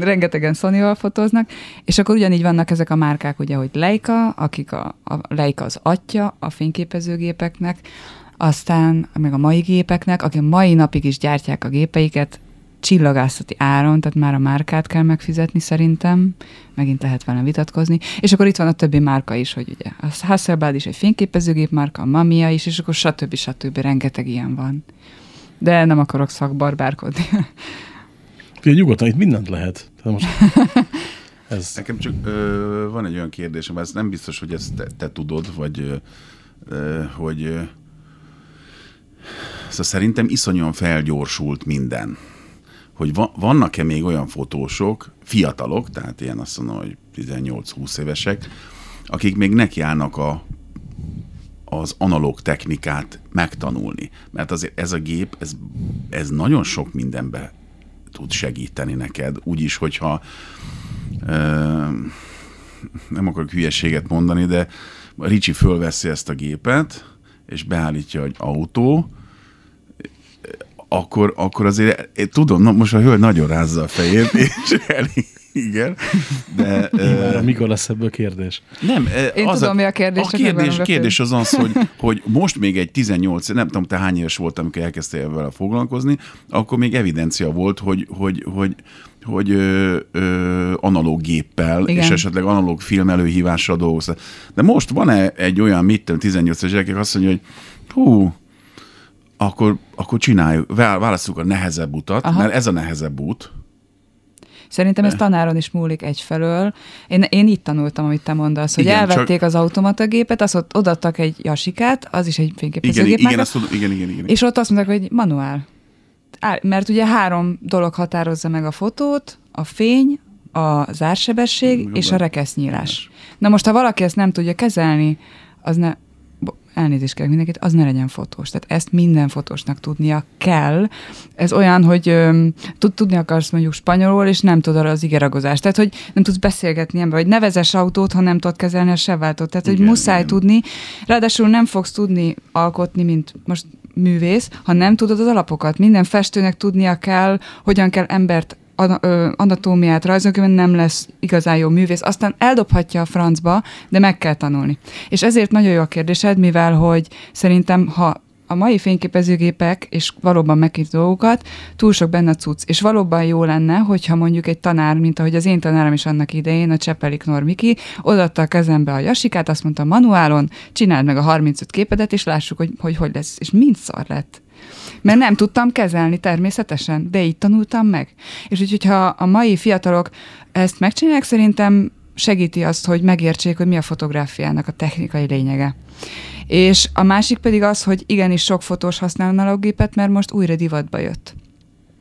rengetegen Sony-val fotóznak, és akkor ugyanígy vannak ezek a márkák, ugye, hogy Leica, akik a, a Leica az atya a fényképezőgépeknek, aztán meg a mai gépeknek, akik mai napig is gyártják a gépeiket, csillagászati áron, tehát már a márkát kell megfizetni szerintem, megint lehet velem vitatkozni, és akkor itt van a többi márka is, hogy ugye a Hasselblad is egy fényképezőgép márka, a Mamiya is, és akkor stb. stb. rengeteg ilyen van. De nem akarok szakbarbárkodni. Ugye nyugodtan, itt mindent lehet. Tehát most ez, Nekem csak ö, van egy olyan kérdésem, ez nem biztos, hogy ezt te, te tudod, vagy ö, hogy ö, szóval szerintem iszonyúan felgyorsult minden. Hogy va, vannak-e még olyan fotósok, fiatalok, tehát ilyen azt mondom, hogy 18-20 évesek, akik még nekiállnak a, az analóg technikát megtanulni. Mert azért ez a gép, ez, ez nagyon sok mindenbe tud segíteni neked. Úgyis, hogyha nem akarok hülyeséget mondani, de Ricsi fölveszi ezt a gépet, és beállítja egy autó, akkor, akkor azért, én tudom, na, most a hölgy nagyon rázza a fejét, és elég, igen, de... Már ö, mikor lesz ebből kérdés? nem, Én tudom, mi a kérdés, A kérdés, a kérdés az az, hogy, hogy most még egy 18, nem tudom, te hány éves volt, amikor elkezdtél vele foglalkozni, akkor még evidencia volt, hogy, hogy, hogy, hogy ö, ö, analóg géppel, Igen. és esetleg analóg film előhívással dolgoztál. De most van-e egy olyan, mit tudom, 18 es gyerek, azt mondja, hogy hú, akkor, akkor csináljuk, vá- válasszuk a nehezebb utat, Aha. mert ez a nehezebb út. Szerintem ez tanáron is múlik egyfelől. Én, én így tanultam, amit te mondasz, hogy Igen, igen, elvették csak- az automatagépet, azt ott odaadtak egy jasikát, az is egy Igen, fényképezőgép. igen, azt tudom, igen, igen, igen. És ott azt mondták, hogy manuál. Mert ugye három dolog határozza meg a fotót, a fény, a zársebesség a és a rekesznyílás. Na most, ha valaki ezt nem tudja kezelni, az ne... elnézést kérek mindenkit, az ne legyen fotós. Tehát ezt minden fotósnak tudnia kell. Ez olyan, hogy öm, tud, tudni akarsz mondjuk spanyolul, és nem tudod az igeragozást. Tehát, hogy nem tudsz beszélgetni ember, vagy nevezes autót, ha nem tudod kezelni a sevváltót. Tehát, hogy Igen, muszáj igen. tudni. Ráadásul nem fogsz tudni alkotni, mint most művész, ha nem tudod az alapokat. Minden festőnek tudnia kell, hogyan kell embert anatómiát rajzolni, nem lesz igazán jó művész. Aztán eldobhatja a francba, de meg kell tanulni. És ezért nagyon jó a kérdésed, mivel hogy szerintem, ha a mai fényképezőgépek, és valóban megkít dolgokat, túl sok benne cucc. És valóban jó lenne, hogyha mondjuk egy tanár, mint ahogy az én tanárom is annak idején, a Csepelik Normiki, odaadta a kezembe a jasikát, azt mondta manuálon, csináld meg a 35 képedet, és lássuk, hogy hogy, hogy lesz. És mind szar lett. Mert nem tudtam kezelni természetesen, de így tanultam meg. És úgyhogy, ha a mai fiatalok ezt megcsinálják, szerintem segíti azt, hogy megértsék, hogy mi a fotográfiának a technikai lényege. És a másik pedig az, hogy igenis sok fotós használ analóggépet, mert most újra divatba jött.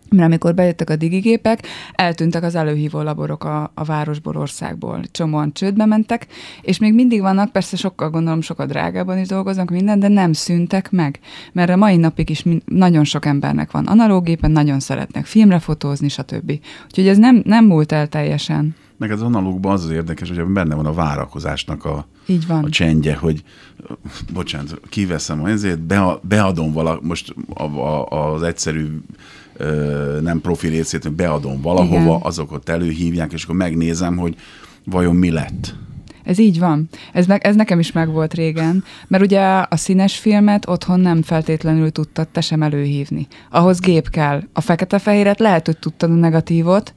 Mert amikor bejöttek a digigépek, eltűntek az előhívó laborok a, a városból, országból. Csomóan csődbe mentek, és még mindig vannak, persze sokkal gondolom, sokkal drágában is dolgoznak minden, de nem szűntek meg. Mert a mai napig is nagyon sok embernek van analóggépen, nagyon szeretnek filmre fotózni, stb. Úgyhogy ez nem, nem múlt el teljesen. Meg az analógban az az érdekes, hogy benne van a várakozásnak a, Így van. a csendje, hogy bocsánat, kiveszem a ezért, bea, beadom vala, most a, a, az egyszerű ö, nem profi részét, beadom valahova, Igen. azok ott előhívják, és akkor megnézem, hogy vajon mi lett. Ez így van. Ez, ne, ez nekem is megvolt régen, mert ugye a színes filmet otthon nem feltétlenül tudtad te sem előhívni. Ahhoz gép kell. A fekete-fehéret lehet, hogy tudtad a negatívot,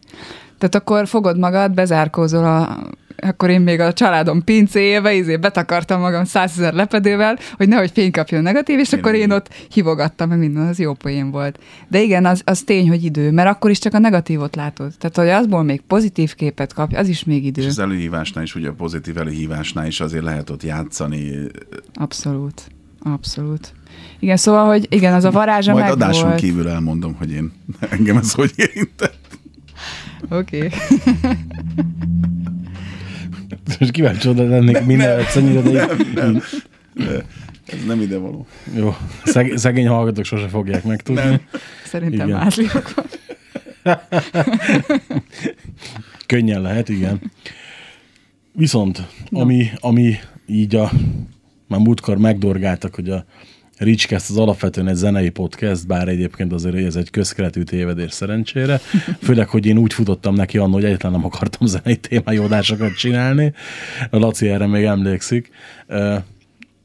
tehát akkor fogod magad, bezárkózol a akkor én még a családom pincéjébe izé betakartam magam százezer lepedővel, hogy nehogy fény kapjon negatív, és Én akkor én ott hívogattam, meg minden, az jó poén volt. De igen, az, az tény, hogy idő, mert akkor is csak a negatívot látod. Tehát, hogy azból még pozitív képet kapj, az is még idő. És az előhívásnál is, ugye a pozitív előhívásnál is azért lehet ott játszani. Abszolút. Abszolút. Igen, szóval, hogy igen, az a varázsa Majd meg adáson volt. kívül elmondom, hogy én engem ez hogy érintett. Oké. Okay. És kíváncsi oda lennék minden egyszerűen, de így, Nem, ez nem ide való. jó, szeg, szegény hallgatók sose fogják megtudni. Nem. Szerintem Igen. mázliak van. Könnyen lehet, igen. Viszont, ami, ami így a, már múltkor megdorgáltak, hogy a Ricskeszt az alapvetően egy zenei podcast, bár egyébként azért ez egy közkeletű tévedés szerencsére. Főleg, hogy én úgy futottam neki annól, hogy egyáltalán nem akartam zenei témájú adásokat csinálni. A Laci erre még emlékszik.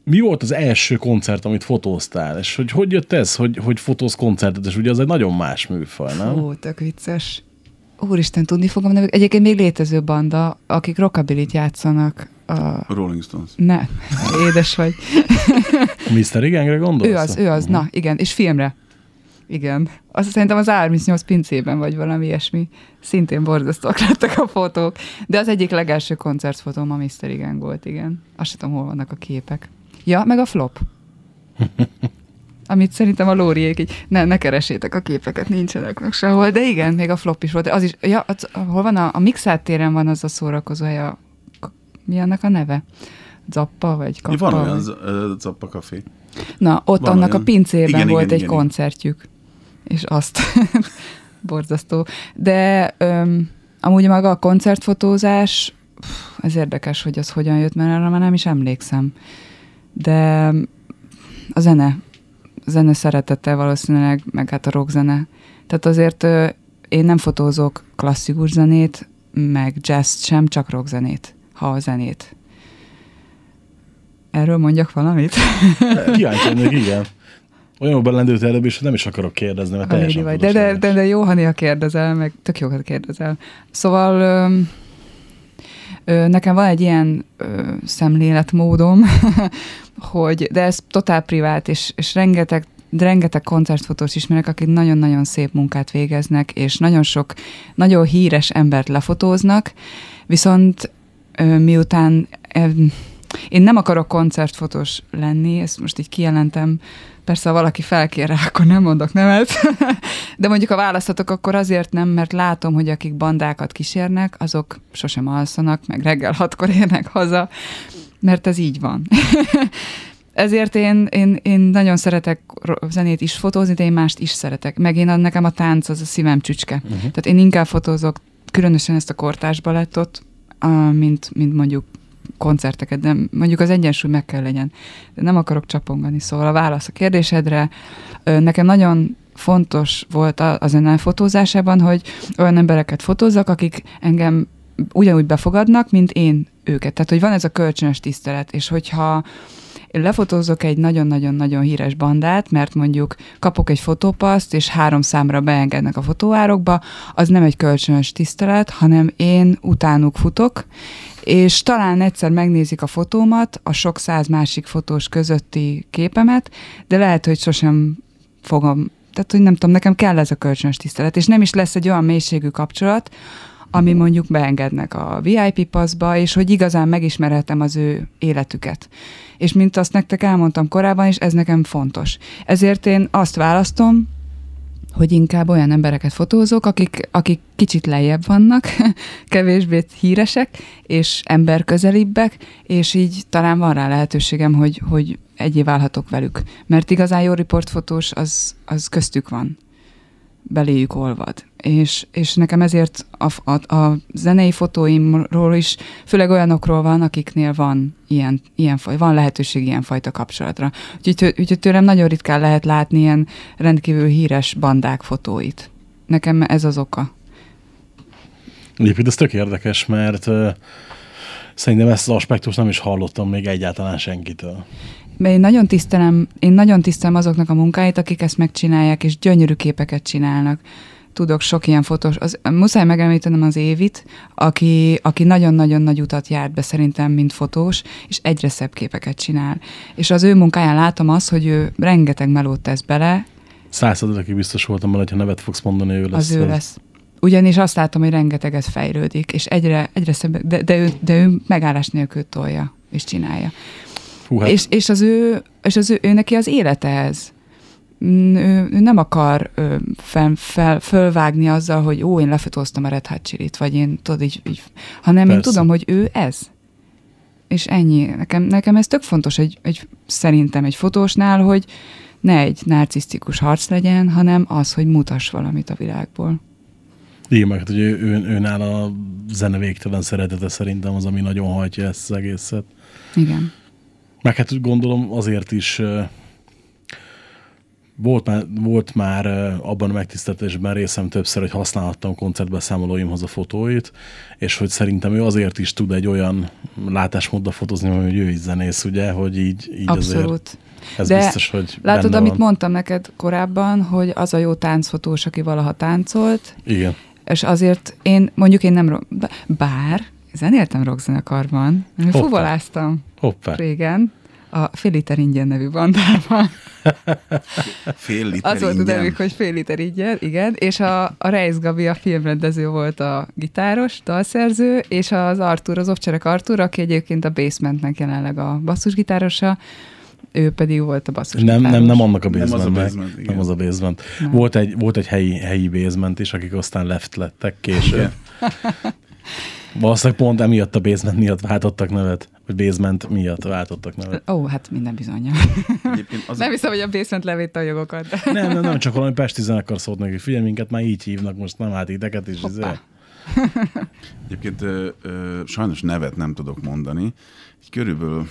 Mi volt az első koncert, amit fotóztál? És hogy hogy jött ez, hogy, hogy fotóz koncertet? És ugye az egy nagyon más műfaj, nem? Ó, tök vicces. Úristen, tudni fogom nevük. Egyébként még létező banda, akik rockabilit játszanak. A... Rolling Stones. Ne, édes vagy. Mr. Gangre gondolsz? Ő az, ő az, na igen, és filmre. Igen. Azt szerintem az 38 pincében vagy valami ilyesmi. Szintén borzasztóak lettek a fotók. De az egyik legelső koncertfotóm a Mr. Igen volt, igen. Azt sem tudom, hol vannak a képek. Ja, meg a flop. Amit szerintem a Lóriék így, ne, ne keresétek a képeket, nincsenek meg sehol, de igen, még a flop is volt. Az is, ja, az, hol van a, a Mixát téren van az a szórakozó hely, a, mi annak a neve? Zappa, vagy kappa? Van olyan vagy- Zappa Café. Na, ott Van annak olyan. a pincében Igen, volt igen, egy igen, koncertjük, és azt borzasztó. De öm, amúgy maga a koncertfotózás, ez érdekes, hogy az hogyan jött, mert arra már nem is emlékszem. De a zene, a zene szeretete valószínűleg, meg hát a rockzene. Tehát azért ö, én nem fotózok klasszikus zenét, meg jazz sem, csak rockzenét, ha a zenét. Erről mondjak valamit? Kíváncsi lennék, igen. Olyanokban lendült előbb, és nem is akarok kérdezni, mert teljesen vagy. De, de, de, de jó, ha néha kérdezel, meg tök jókat kérdezel. Szóval ö, ö, nekem van egy ilyen ö, szemléletmódom, hogy, de ez totál privát, és, és rengeteg rengeteg koncertfotós ismerek, akik nagyon-nagyon szép munkát végeznek, és nagyon sok, nagyon híres embert lefotóznak, viszont ö, miután ö, én nem akarok koncertfotós lenni, ezt most így kijelentem, persze ha valaki felkér rá, akkor nem mondok nemet, de mondjuk ha választhatok, akkor azért nem, mert látom, hogy akik bandákat kísérnek, azok sosem alszanak, meg reggel hatkor érnek haza, mert ez így van. ezért én, én, én nagyon szeretek zenét is fotózni, de én mást is szeretek. Meg én, nekem a tánc az a szívem csücske. Uh-huh. Tehát én inkább fotózok különösen ezt a kortárs balettot, mint, mint mondjuk koncerteket, de mondjuk az egyensúly meg kell legyen. De nem akarok csapongani, szóval a válasz a kérdésedre. Nekem nagyon fontos volt a, a zene fotózásában, hogy olyan embereket fotózzak, akik engem ugyanúgy befogadnak, mint én őket. Tehát, hogy van ez a kölcsönös tisztelet, és hogyha lefotózok egy nagyon-nagyon-nagyon híres bandát, mert mondjuk kapok egy fotópaszt, és három számra beengednek a fotóárokba, az nem egy kölcsönös tisztelet, hanem én utánuk futok, és talán egyszer megnézik a fotómat, a sok száz másik fotós közötti képemet, de lehet, hogy sosem fogom, tehát hogy nem tudom, nekem kell ez a kölcsönös tisztelet, és nem is lesz egy olyan mélységű kapcsolat, ami mondjuk beengednek a VIP passzba, és hogy igazán megismerhetem az ő életüket. És mint azt nektek elmondtam korábban is, ez nekem fontos. Ezért én azt választom, hogy inkább olyan embereket fotózok, akik, akik kicsit lejjebb vannak, kevésbé híresek, és emberközelibbek, és így talán van rá lehetőségem, hogy, hogy egyé válhatok velük. Mert igazán jó riportfotós az, az köztük van. Beléjük olvad. És, és nekem ezért a, a, a zenei fotóimról is, főleg olyanokról van, akiknél van ilyen, ilyen faj, van lehetőség ilyen fajta kapcsolatra. Úgyhogy, úgyhogy tőlem nagyon ritkán lehet látni ilyen rendkívül híres bandák fotóit. Nekem ez az oka. Egyébként ez tök érdekes, mert uh, szerintem ezt az aspektust nem is hallottam még egyáltalán senkitől. Mert én nagyon tisztelem, én nagyon tisztelem azoknak a munkáit, akik ezt megcsinálják, és gyönyörű képeket csinálnak. Tudok sok ilyen fotós. Az, muszáj megemlítenem az Évit, aki, aki nagyon-nagyon nagy utat járt be szerintem, mint fotós, és egyre szebb képeket csinál. És az ő munkáján látom azt, hogy ő rengeteg melót tesz bele, Századakig biztos voltam benne, hogyha nevet fogsz mondani, ő lesz. az ő lesz. Ugyanis azt látom, hogy rengeteget fejlődik, és egyre, egyre szebb, de, de, ő, de ő megállás nélkül tolja, és csinálja. Hú, hát. És, és, az ő, és az ő, ő neki az élete ez. Mm, Ő, ő nem akar ö, fel, fel, fölvágni azzal, hogy ó, én lefotóztam a Red Hot Chili-t, vagy én tudod így, így hanem én Persze. tudom, hogy ő ez. És ennyi. Nekem, nekem ez tök fontos, egy, egy, szerintem egy fotósnál, hogy ne egy narcisztikus harc legyen, hanem az, hogy mutass valamit a világból. Igen, meg hát, hogy ő, ő, ő nála a zene végtelen szeretete szerintem az, ami nagyon hajtja ezt az egészet. Igen. Meg hát gondolom azért is volt már, volt már abban a megtiszteltetésben részem többször, hogy használhattam koncertbeszámolóimhoz a fotóit, és hogy szerintem ő azért is tud egy olyan látásmóddal fotózni, hogy ő is zenész, ugye, hogy így, így azért Abszolút. ez De biztos, hogy Látod, benne amit van. mondtam neked korábban, hogy az a jó táncfotós, aki valaha táncolt, Igen. és azért én, mondjuk én nem, bár zenéltem rockzenekarban, Hoppá. fuvoláztam Hoppá. régen, a Fél liter ingyen nevű bandában. Fél liter Az volt a ingyen. nevük, hogy fél liter ingyen, igen, és a, a Reis Gabi, a filmrendező volt a gitáros, dalszerző, és az Artur, az Ovcserek Artur, aki egyébként a Basementnek jelenleg a basszusgitárosa, ő pedig volt a basszusgitáros. Nem, nem, nem annak a Nem az a basement, basement, nem, igen. nem az a basement. Nem. Volt egy, volt egy helyi, helyi basement is, akik aztán left lettek később. Valószínűleg pont emiatt a basement miatt váltottak nevet, vagy basement miatt váltottak nevet. Ó, hát minden bizonyja. Egyébként az, Nem hiszem, hogy a Basement levétte a jogokat. Nem, nem, nem, csak valami Pesti zenekar szólt neki, figyelj, minket már így hívnak, most nem hát ideket is. izé. Hoppá. Egyébként ö, ö, sajnos nevet nem tudok mondani. Körülbelül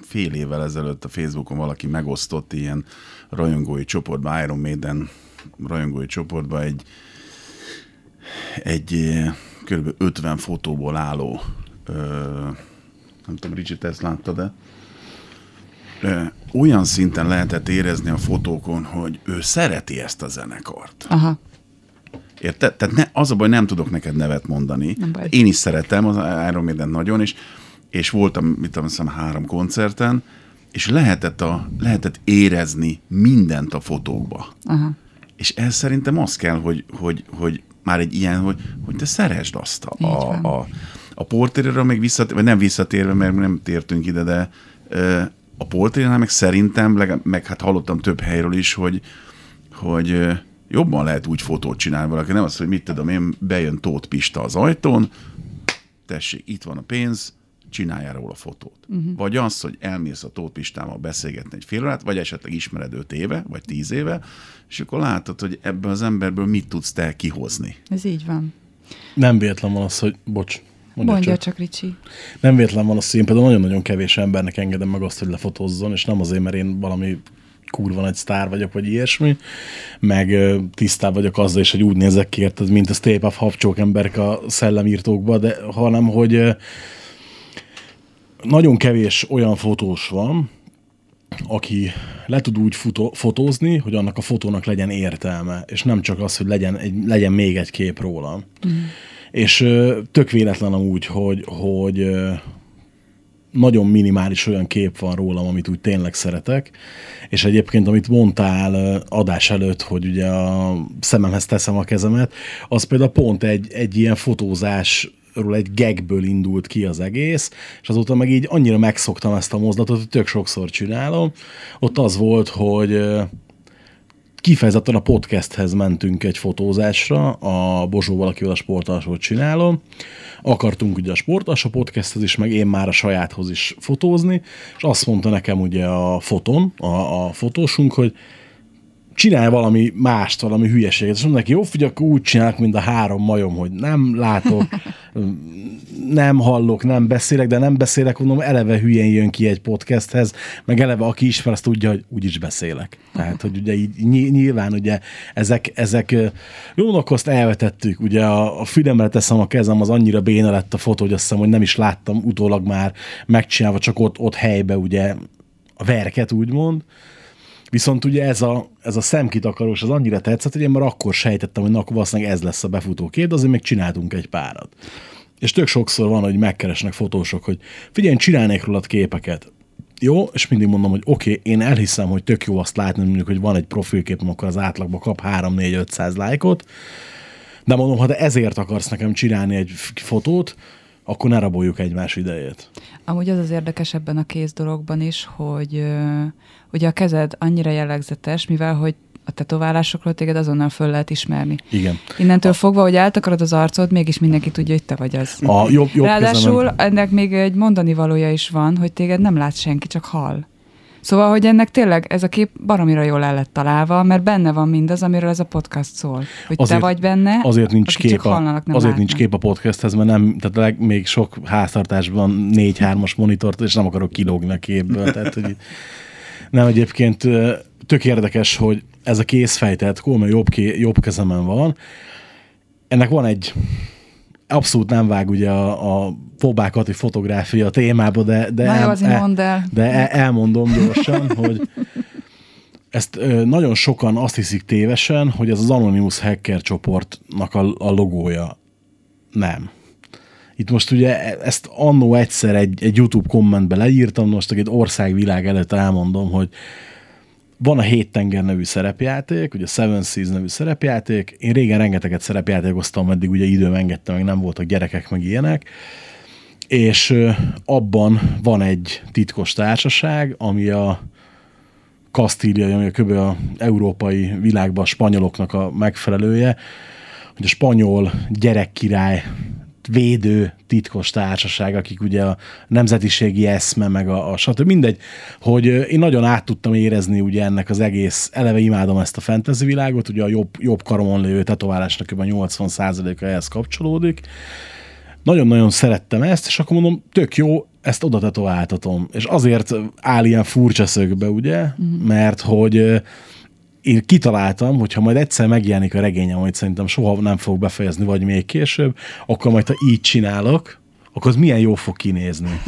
fél évvel ezelőtt a Facebookon valaki megosztott ilyen rajongói csoportba, Iron Maiden rajongói csoportba egy, egy ö, körülbelül 50 fotóból álló, ö, nem tudom, Ricsi, te ezt láttad de olyan szinten lehetett érezni a fotókon, hogy ő szereti ezt a zenekart. Aha. Érted? Tehát ne, az a baj, nem tudok neked nevet mondani. Nem baj. Én is szeretem az Iron Maiden nagyon, és, és voltam, mit tudom, hiszem, három koncerten, és lehetett, a, lehetett érezni mindent a fotókba. Aha. És ez szerintem az kell, hogy, hogy, hogy már egy ilyen, hogy, hogy te szeresd azt a, a, a, a portérről még visszatérve, vagy nem visszatérve, mert nem tértünk ide, de a portérnál meg szerintem, legalább- meg hát hallottam több helyről is, hogy, hogy jobban lehet úgy fotót csinálni valaki, nem az, hogy mit tudom én, bejön Tóth Pista az ajtón, tessék, itt van a pénz, csináljál róla fotót. Uh-huh. Vagy az, hogy elmész a Tóth Pistával beszélgetni egy fél órát, vagy esetleg ismered öt éve, vagy tíz éve, és akkor látod, hogy ebből az emberből mit tudsz te kihozni. Ez így van. Nem véletlen van az, hogy bocs. Mondja, Mondja csak. csak, Ricsi. Nem véletlen van az, hogy én például nagyon-nagyon kevés embernek engedem meg azt, hogy lefotózzon, és nem azért, mert én valami kurva nagy sztár vagyok, vagy ilyesmi, meg tisztább vagyok azzal is, hogy úgy nézek ki, érted, mint a Stay of Habcsók emberek a szellemírtókba, de hanem, hogy nagyon kevés olyan fotós van, aki le tud úgy futó, fotózni, hogy annak a fotónak legyen értelme, és nem csak az, hogy legyen, egy, legyen még egy kép rólam. Mm. És tök véletlen amúgy, hogy, hogy nagyon minimális olyan kép van rólam, amit úgy tényleg szeretek, és egyébként, amit mondtál adás előtt, hogy ugye a szememhez teszem a kezemet, az például pont egy, egy ilyen fotózás ról egy gagből indult ki az egész, és azóta meg így annyira megszoktam ezt a mozdulatot, hogy tök sokszor csinálom. Ott az volt, hogy kifejezetten a podcasthez mentünk egy fotózásra, a Bozsóval, akivel a sportalsót csinálom. Akartunk ugye a sportalsó podcasthez is, meg én már a sajáthoz is fotózni, és azt mondta nekem ugye a foton, a, a fotósunk, hogy csinálj valami mást, valami hülyeséget. És mondom neki, jó, figyelj, akkor úgy csinálok, mint a három majom, hogy nem látok, nem hallok, nem beszélek, de nem beszélek, mondom, eleve hülyén jön ki egy podcasthez, meg eleve aki ismer, azt tudja, hogy úgy beszélek. Tehát, hogy ugye így nyilván ugye ezek, ezek jónak azt elvetettük, ugye a, a fülemre teszem a kezem, az annyira béna lett a fotó, hogy azt hiszem, hogy nem is láttam utólag már megcsinálva, csak ott, ott helybe ugye a verket úgymond, Viszont ugye ez a, ez a szemkitakarós az annyira tetszett, hogy én már akkor sejtettem, hogy na, akkor valószínűleg ez lesz a befutó kép, de azért még csináltunk egy párat. És tök sokszor van, hogy megkeresnek fotósok, hogy figyelj, csinálnék rólad képeket. Jó, és mindig mondom, hogy oké, okay, én elhiszem, hogy tök jó azt látni, mondjuk, hogy van egy profilképem, akkor az átlagban kap 3-4-500 lájkot, de mondom, ha te ezért akarsz nekem csinálni egy fotót, akkor ne raboljuk egymás idejét. Amúgy az az érdekes ebben a kész dologban is, hogy ugye a kezed annyira jellegzetes, mivel hogy a tetoválásokról téged azonnal föl lehet ismerni. Igen. Innentől a... fogva, hogy eltakarod az arcod, mégis mindenki tudja, hogy te vagy az. A jobb, jobb Ráadásul kezemen... ennek még egy mondani valója is van, hogy téged nem lát senki, csak hall. Szóval, hogy ennek tényleg ez a kép baromira jól el lett találva, mert benne van mindaz, amiről ez a podcast szól. Hogy azért, te vagy benne, azért nincs kép a, hallanak, nem azért látnak. nincs kép a podcasthez, mert nem, tehát leg, még sok háztartásban négy-hármas monitort, és nem akarok kilógni a képből. tehát, hogy nem egyébként tök érdekes, hogy ez a készfej, tehát Coleman jobb, ké, jobb kezemen van. Ennek van egy abszolút nem vág ugye a, a Fobákati fotográfia témába, de, de, el, el, el, de el, elmondom gyorsan, hogy ezt ö, nagyon sokan azt hiszik tévesen, hogy ez az Anonymous Hacker csoportnak a, a logója. Nem. Itt most ugye ezt annó egyszer egy, egy YouTube kommentbe leírtam, most egy országvilág előtt elmondom, hogy van a Hét Tenger nevű szerepjáték, ugye Seven Seas nevű szerepjáték. Én régen rengeteget szerepjátékoztam, meddig ugye időm engedte, meg nem voltak gyerekek, meg ilyenek. És abban van egy titkos társaság, ami a Kastília, ami a kb. a európai világban a spanyoloknak a megfelelője, hogy a spanyol gyerekkirály védő titkos társaság, akik ugye a nemzetiségi eszme, meg a, a stb. Mindegy, hogy én nagyon át tudtam érezni ugye ennek az egész, eleve imádom ezt a fantasy világot, ugye a jobb, jobb karomon lévő tetoválásnak kb. 80%-a ehhez kapcsolódik. Nagyon-nagyon szerettem ezt, és akkor mondom, tök jó, ezt oda tetováltatom. És azért áll ilyen furcsa szögbe, ugye, mm. mert hogy én kitaláltam, hogy ha majd egyszer megjelenik a regényem, amit szerintem soha nem fog befejezni, vagy még később, akkor majd ha így csinálok, akkor az milyen jó fog kinézni.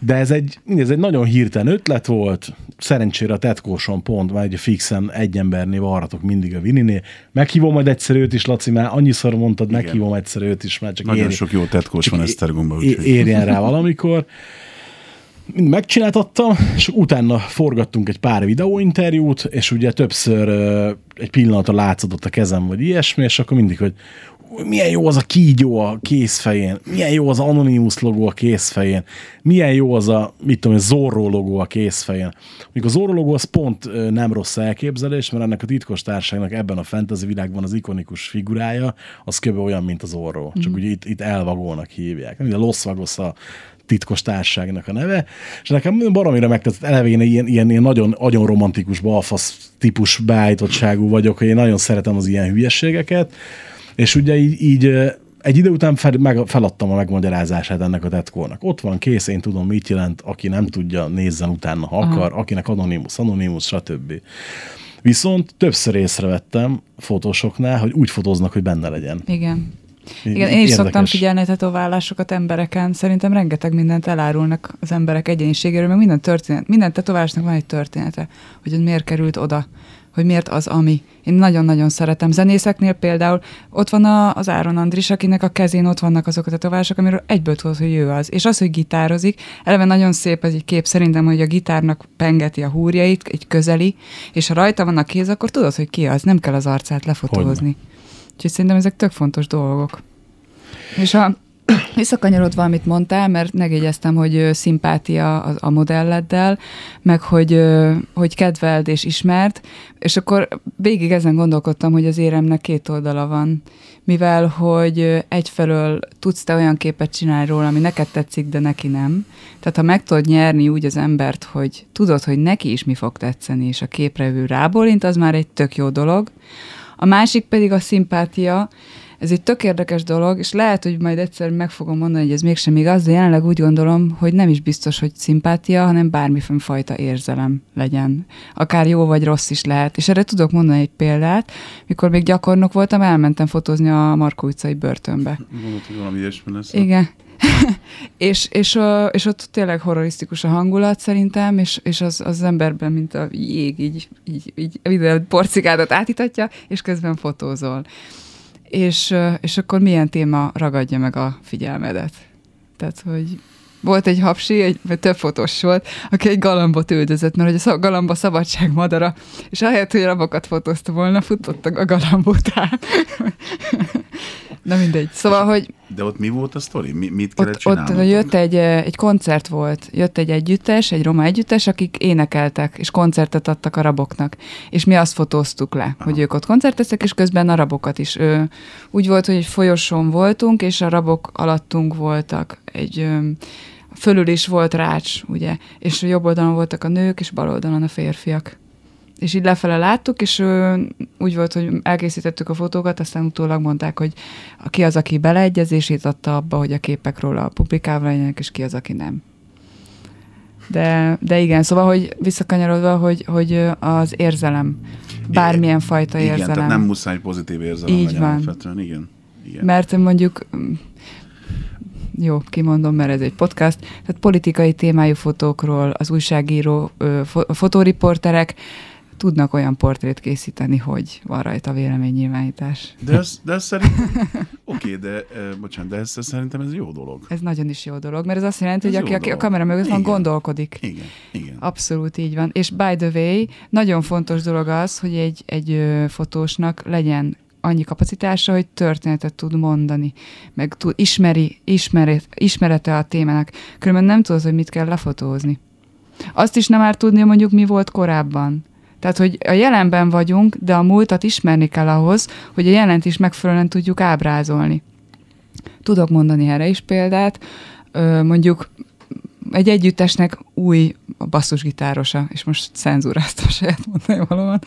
De ez egy, ez egy nagyon hirtelen ötlet volt, szerencsére a tetkóson pont, már egy fixen egy embernél varratok mindig a Vininél. Meghívom majd egyszer őt is, Laci, már annyiszor mondtad, Igen. meghívom egyszer őt is, mert csak Nagyon éri, sok jó tetkós van Esztergomban. Érjen rá valamikor mind megcsináltattam, és utána forgattunk egy pár videóinterjút, és ugye többször egy pillanatra látszódott a kezem, vagy ilyesmi, és akkor mindig, hogy milyen jó az a kígyó a kézfején, milyen jó az Anonymous logó a kézfején, milyen jó az a, mit tudom, Zorro logó a kézfején. Míg a Zorro logó az pont nem rossz elképzelés, mert ennek a titkos társágnak ebben a fantasy világban az ikonikus figurája, az kb. olyan, mint az Zorro. Csak ugye itt, itt elvagolnak hívják. Ugye a Los Vagos a titkos társágnak a neve, és nekem baromira megtetszett, eleve én ilyen, ilyen, ilyen nagyon, nagyon romantikus balfasz típus beállítottságú vagyok, hogy én nagyon szeretem az ilyen hülyeségeket, és ugye így, így egy idő után fel, meg, feladtam a megmagyarázását ennek a tetkónak. Ott van, kész, én tudom, mit jelent, aki nem tudja, nézzen utána, ha akar, akinek anonimus, anonimus, stb. Viszont többször észrevettem fotósoknál, hogy úgy fotóznak, hogy benne legyen. Igen. Igen, én is szoktam Érdekes. figyelni a tetoválásokat embereken. Szerintem rengeteg mindent elárulnak az emberek egyéniségéről, meg minden történet, minden tetoválásnak van egy története, hogy ez miért került oda, hogy miért az, ami. Én nagyon-nagyon szeretem. Zenészeknél például ott van a, az Áron Andris, akinek a kezén ott vannak azok a tetoválások, amiről egyből tudod, hogy ő az. És az, hogy gitározik, eleve nagyon szép ez egy kép szerintem, hogy a gitárnak pengeti a húrjait, egy közeli, és ha rajta van a kéz, akkor tudod, hogy ki az. Nem kell az arcát lefotózni. Úgyhogy szerintem ezek tök fontos dolgok. És a visszakanyarodva, amit mondtál, mert megjegyeztem, hogy szimpátia a, a modelleddel, meg hogy, hogy kedveld és ismert, és akkor végig ezen gondolkodtam, hogy az éremnek két oldala van, mivel hogy egyfelől tudsz te olyan képet csinálni róla, ami neked tetszik, de neki nem. Tehát ha meg tudod nyerni úgy az embert, hogy tudod, hogy neki is mi fog tetszeni, és a képre ő rábólint, az már egy tök jó dolog. A másik pedig a szimpátia, ez egy tök érdekes dolog, és lehet, hogy majd egyszer meg fogom mondani, hogy ez mégsem igaz, de jelenleg úgy gondolom, hogy nem is biztos, hogy szimpátia, hanem bármiféle fajta érzelem legyen. Akár jó vagy rossz is lehet. És erre tudok mondani egy példát. Mikor még gyakornok voltam, elmentem fotózni a Markó utcai börtönbe. Gondolod, hogy valami ilyesmi lesz. Igen. és, és, és ott tényleg horrorisztikus a hangulat szerintem, és, és az, az emberben, mint a jég, így, így, így minden porcikádat átítatja, és közben fotózol. És, és akkor milyen téma ragadja meg a figyelmedet? Tehát, hogy volt egy hapsi, egy, vagy több fotós volt, aki egy galambot üldözött, mert hogy a galamba szabadság madara, és ahelyett, hogy rabokat fotózta volna, futottak a galamb után. Na mindegy. Szóval, hogy De ott mi volt a sztori? Mi, mit kellett ott, ott csinálnod? jött egy, egy koncert volt, jött egy együttes, egy roma együttes, akik énekeltek, és koncertet adtak a raboknak. És mi azt fotóztuk le, Aha. hogy ők ott koncerteztek, és közben a rabokat is. Ö, úgy volt, hogy egy folyosón voltunk, és a rabok alattunk voltak. Egy, fölül is volt rács, ugye, és jobb oldalon voltak a nők, és bal oldalon a férfiak. És így lefele láttuk, és ö, úgy volt, hogy elkészítettük a fotókat, aztán utólag mondták, hogy ki az, aki beleegyezését adta abba, hogy a képek róla publikálva legyenek, és ki az, aki nem. De, de igen, szóval, hogy visszakanyarodva, hogy, hogy az érzelem, bármilyen fajta Igen, érzelem. tehát nem muszáj pozitív érzelem Így legyen van. Igen. Igen. Mert mondjuk, mm, jó, kimondom, mert ez egy podcast, tehát politikai témájú fotókról az újságíró, ö, fo- fotóriporterek tudnak olyan portrét készíteni, hogy van rajta véleménynyilvánítás. De ez, de ez szerintem... Oké, de, uh, bocsánat, de ez, ez szerintem ez jó dolog. Ez nagyon is jó dolog, mert ez azt jelenti, Ez hogy aki, aki a kamera mögött van, Igen. gondolkodik. Igen, igen. Abszolút így van. És by the way, nagyon fontos dolog az, hogy egy, egy fotósnak legyen annyi kapacitása, hogy történetet tud mondani, meg tud, ismeri, ismeri, ismerete a témának. Különben nem tudod, hogy mit kell lefotózni. Azt is nem árt tudni, mondjuk mi volt korábban. Tehát, hogy a jelenben vagyunk, de a múltat ismerni kell ahhoz, hogy a jelent is megfelelően tudjuk ábrázolni. Tudok mondani erre is példát. Mondjuk egy együttesnek új basszusgitárosa, és most cenzúráztam saját mondani valóban.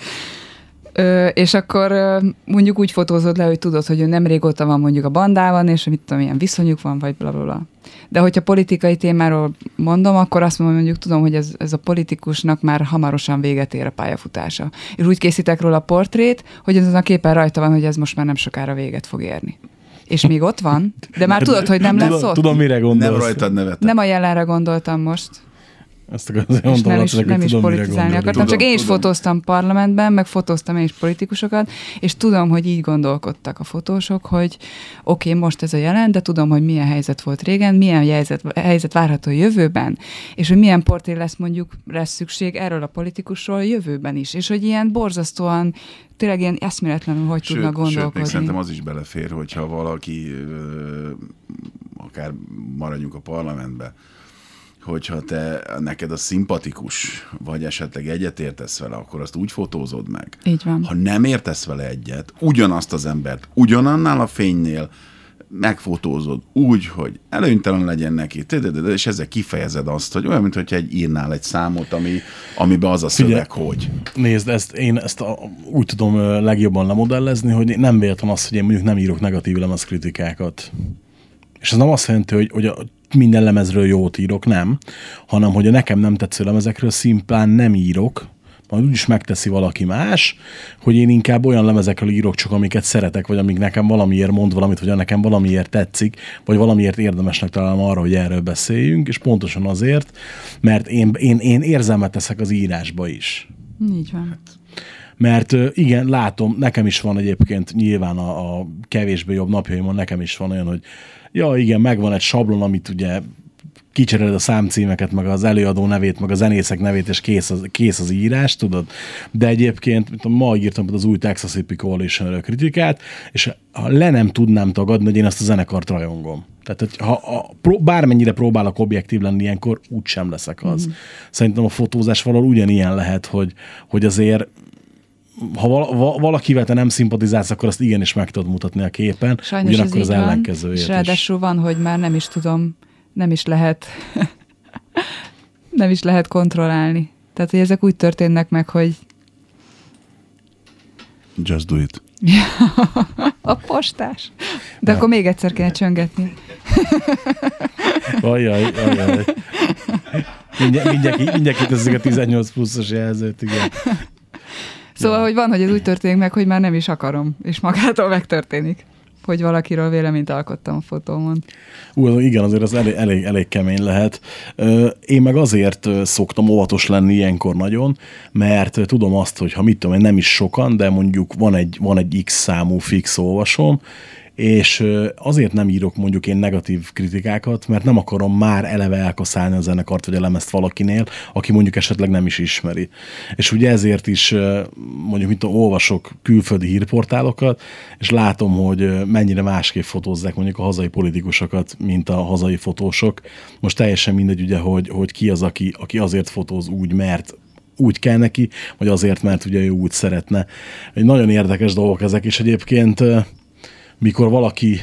Ö, és akkor ö, mondjuk úgy fotózod le, hogy tudod, hogy ő nem régóta van mondjuk a bandában, és mit tudom, milyen viszonyuk van, vagy bla, bla, bla. De hogyha politikai témáról mondom, akkor azt mondom, mondjuk tudom, hogy ez, ez a politikusnak már hamarosan véget ér a pályafutása. És úgy készítek róla a portrét, hogy azon a képen rajta van, hogy ez most már nem sokára véget fog érni. És még ott van, de már tudod, hogy nem lesz ott. Tudom, mire gondolsz. Nem rajtad nevetek. Nem a jelenre gondoltam most. Ezt akarod és mondani, nem is, nem is tudom, politizálni akartam. Csak Tudom, én is tudom. fotóztam parlamentben, meg fotóztam én is politikusokat, és tudom, hogy így gondolkodtak a fotósok, hogy oké, okay, most ez a jelen, de tudom, hogy milyen helyzet volt régen, milyen helyzet, helyzet várható a jövőben, és hogy milyen portré lesz mondjuk lesz szükség erről a politikusról a jövőben is, és hogy ilyen borzasztóan, tényleg ilyen eszméletlenül hogy tudnak Sőt, sőt, még gondolkodni. szerintem az is belefér, hogyha valaki, ö, akár maradjunk a parlamentbe, hogyha te neked a szimpatikus, vagy esetleg egyetértesz vele, akkor azt úgy fotózod meg. Így van. Ha nem értesz vele egyet, ugyanazt az embert, ugyanannál a fénynél megfotózod úgy, hogy előnytelen legyen neki, és ezzel kifejezed azt, hogy olyan, mintha egy írnál egy számot, ami, amiben az a szöveg, hogy. Nézd, ezt, én ezt a, úgy tudom legjobban lemodellezni, hogy nem véletlen az, hogy én mondjuk nem írok negatív lemezkritikákat. És ez nem azt jelenti, hogy, hogy a, minden lemezről jót írok, nem, hanem hogy a nekem nem tetsző lemezekről szimplán nem írok, majd úgyis megteszi valaki más, hogy én inkább olyan lemezekről írok csak, amiket szeretek, vagy amik nekem valamiért mond valamit, vagy nekem valamiért tetszik, vagy valamiért érdemesnek találom arra, hogy erről beszéljünk, és pontosan azért, mert én, én, én érzelmet teszek az írásba is. Így van. Mert igen, látom, nekem is van egyébként nyilván a, a kevésbé jobb napjaimon, nekem is van olyan, hogy ja igen, megvan egy sablon, amit ugye kicseréled a számcímeket, meg az előadó nevét, meg a zenészek nevét, és kész az, kész az írás, tudod? De egyébként, mint ma írtam az új Texas Hippie coalition kritikát, és ha le nem tudnám tagadni, hogy én ezt a zenekart rajongom. Tehát, hogy ha a, pró- bármennyire próbálok objektív lenni ilyenkor, úgysem leszek az. Mm. Szerintem a fotózás valahol ugyanilyen lehet, hogy, hogy azért ha val- va- valakivel te nem szimpatizálsz, akkor azt igenis meg tudod mutatni a képen, Sajnos ez ugyanakkor így az van, ellenkezőjét és ráadásul van, hogy már nem is tudom, nem is lehet nem is lehet kontrollálni. Tehát, hogy ezek úgy történnek meg, hogy Just do it. a postás. De akkor még egyszer kéne csöngetni. Ajaj, ajaj. Mindjárt, mindjárt, mindjárt a 18 pluszos jelzőt, igen. Szóval, hogy van, hogy ez úgy történik meg, hogy már nem is akarom, és magától megtörténik, hogy valakiről véleményt alkottam a fotómon. Ú, igen, azért az elég, elég, elég kemény lehet. Én meg azért szoktam óvatos lenni ilyenkor nagyon, mert tudom azt, hogy ha mit tudom én, nem is sokan, de mondjuk van egy, van egy X számú fix olvasom, és azért nem írok mondjuk én negatív kritikákat, mert nem akarom már eleve elkaszálni a zenekart vagy a lemezt valakinél, aki mondjuk esetleg nem is ismeri. És ugye ezért is mondjuk, mint olvasok külföldi hírportálokat, és látom, hogy mennyire másképp fotózzák mondjuk a hazai politikusokat, mint a hazai fotósok. Most teljesen mindegy ugye, hogy, hogy ki az, aki, aki azért fotóz úgy, mert úgy kell neki, vagy azért, mert ugye ő úgy szeretne. Egy nagyon érdekes dolgok ezek, és egyébként mikor valaki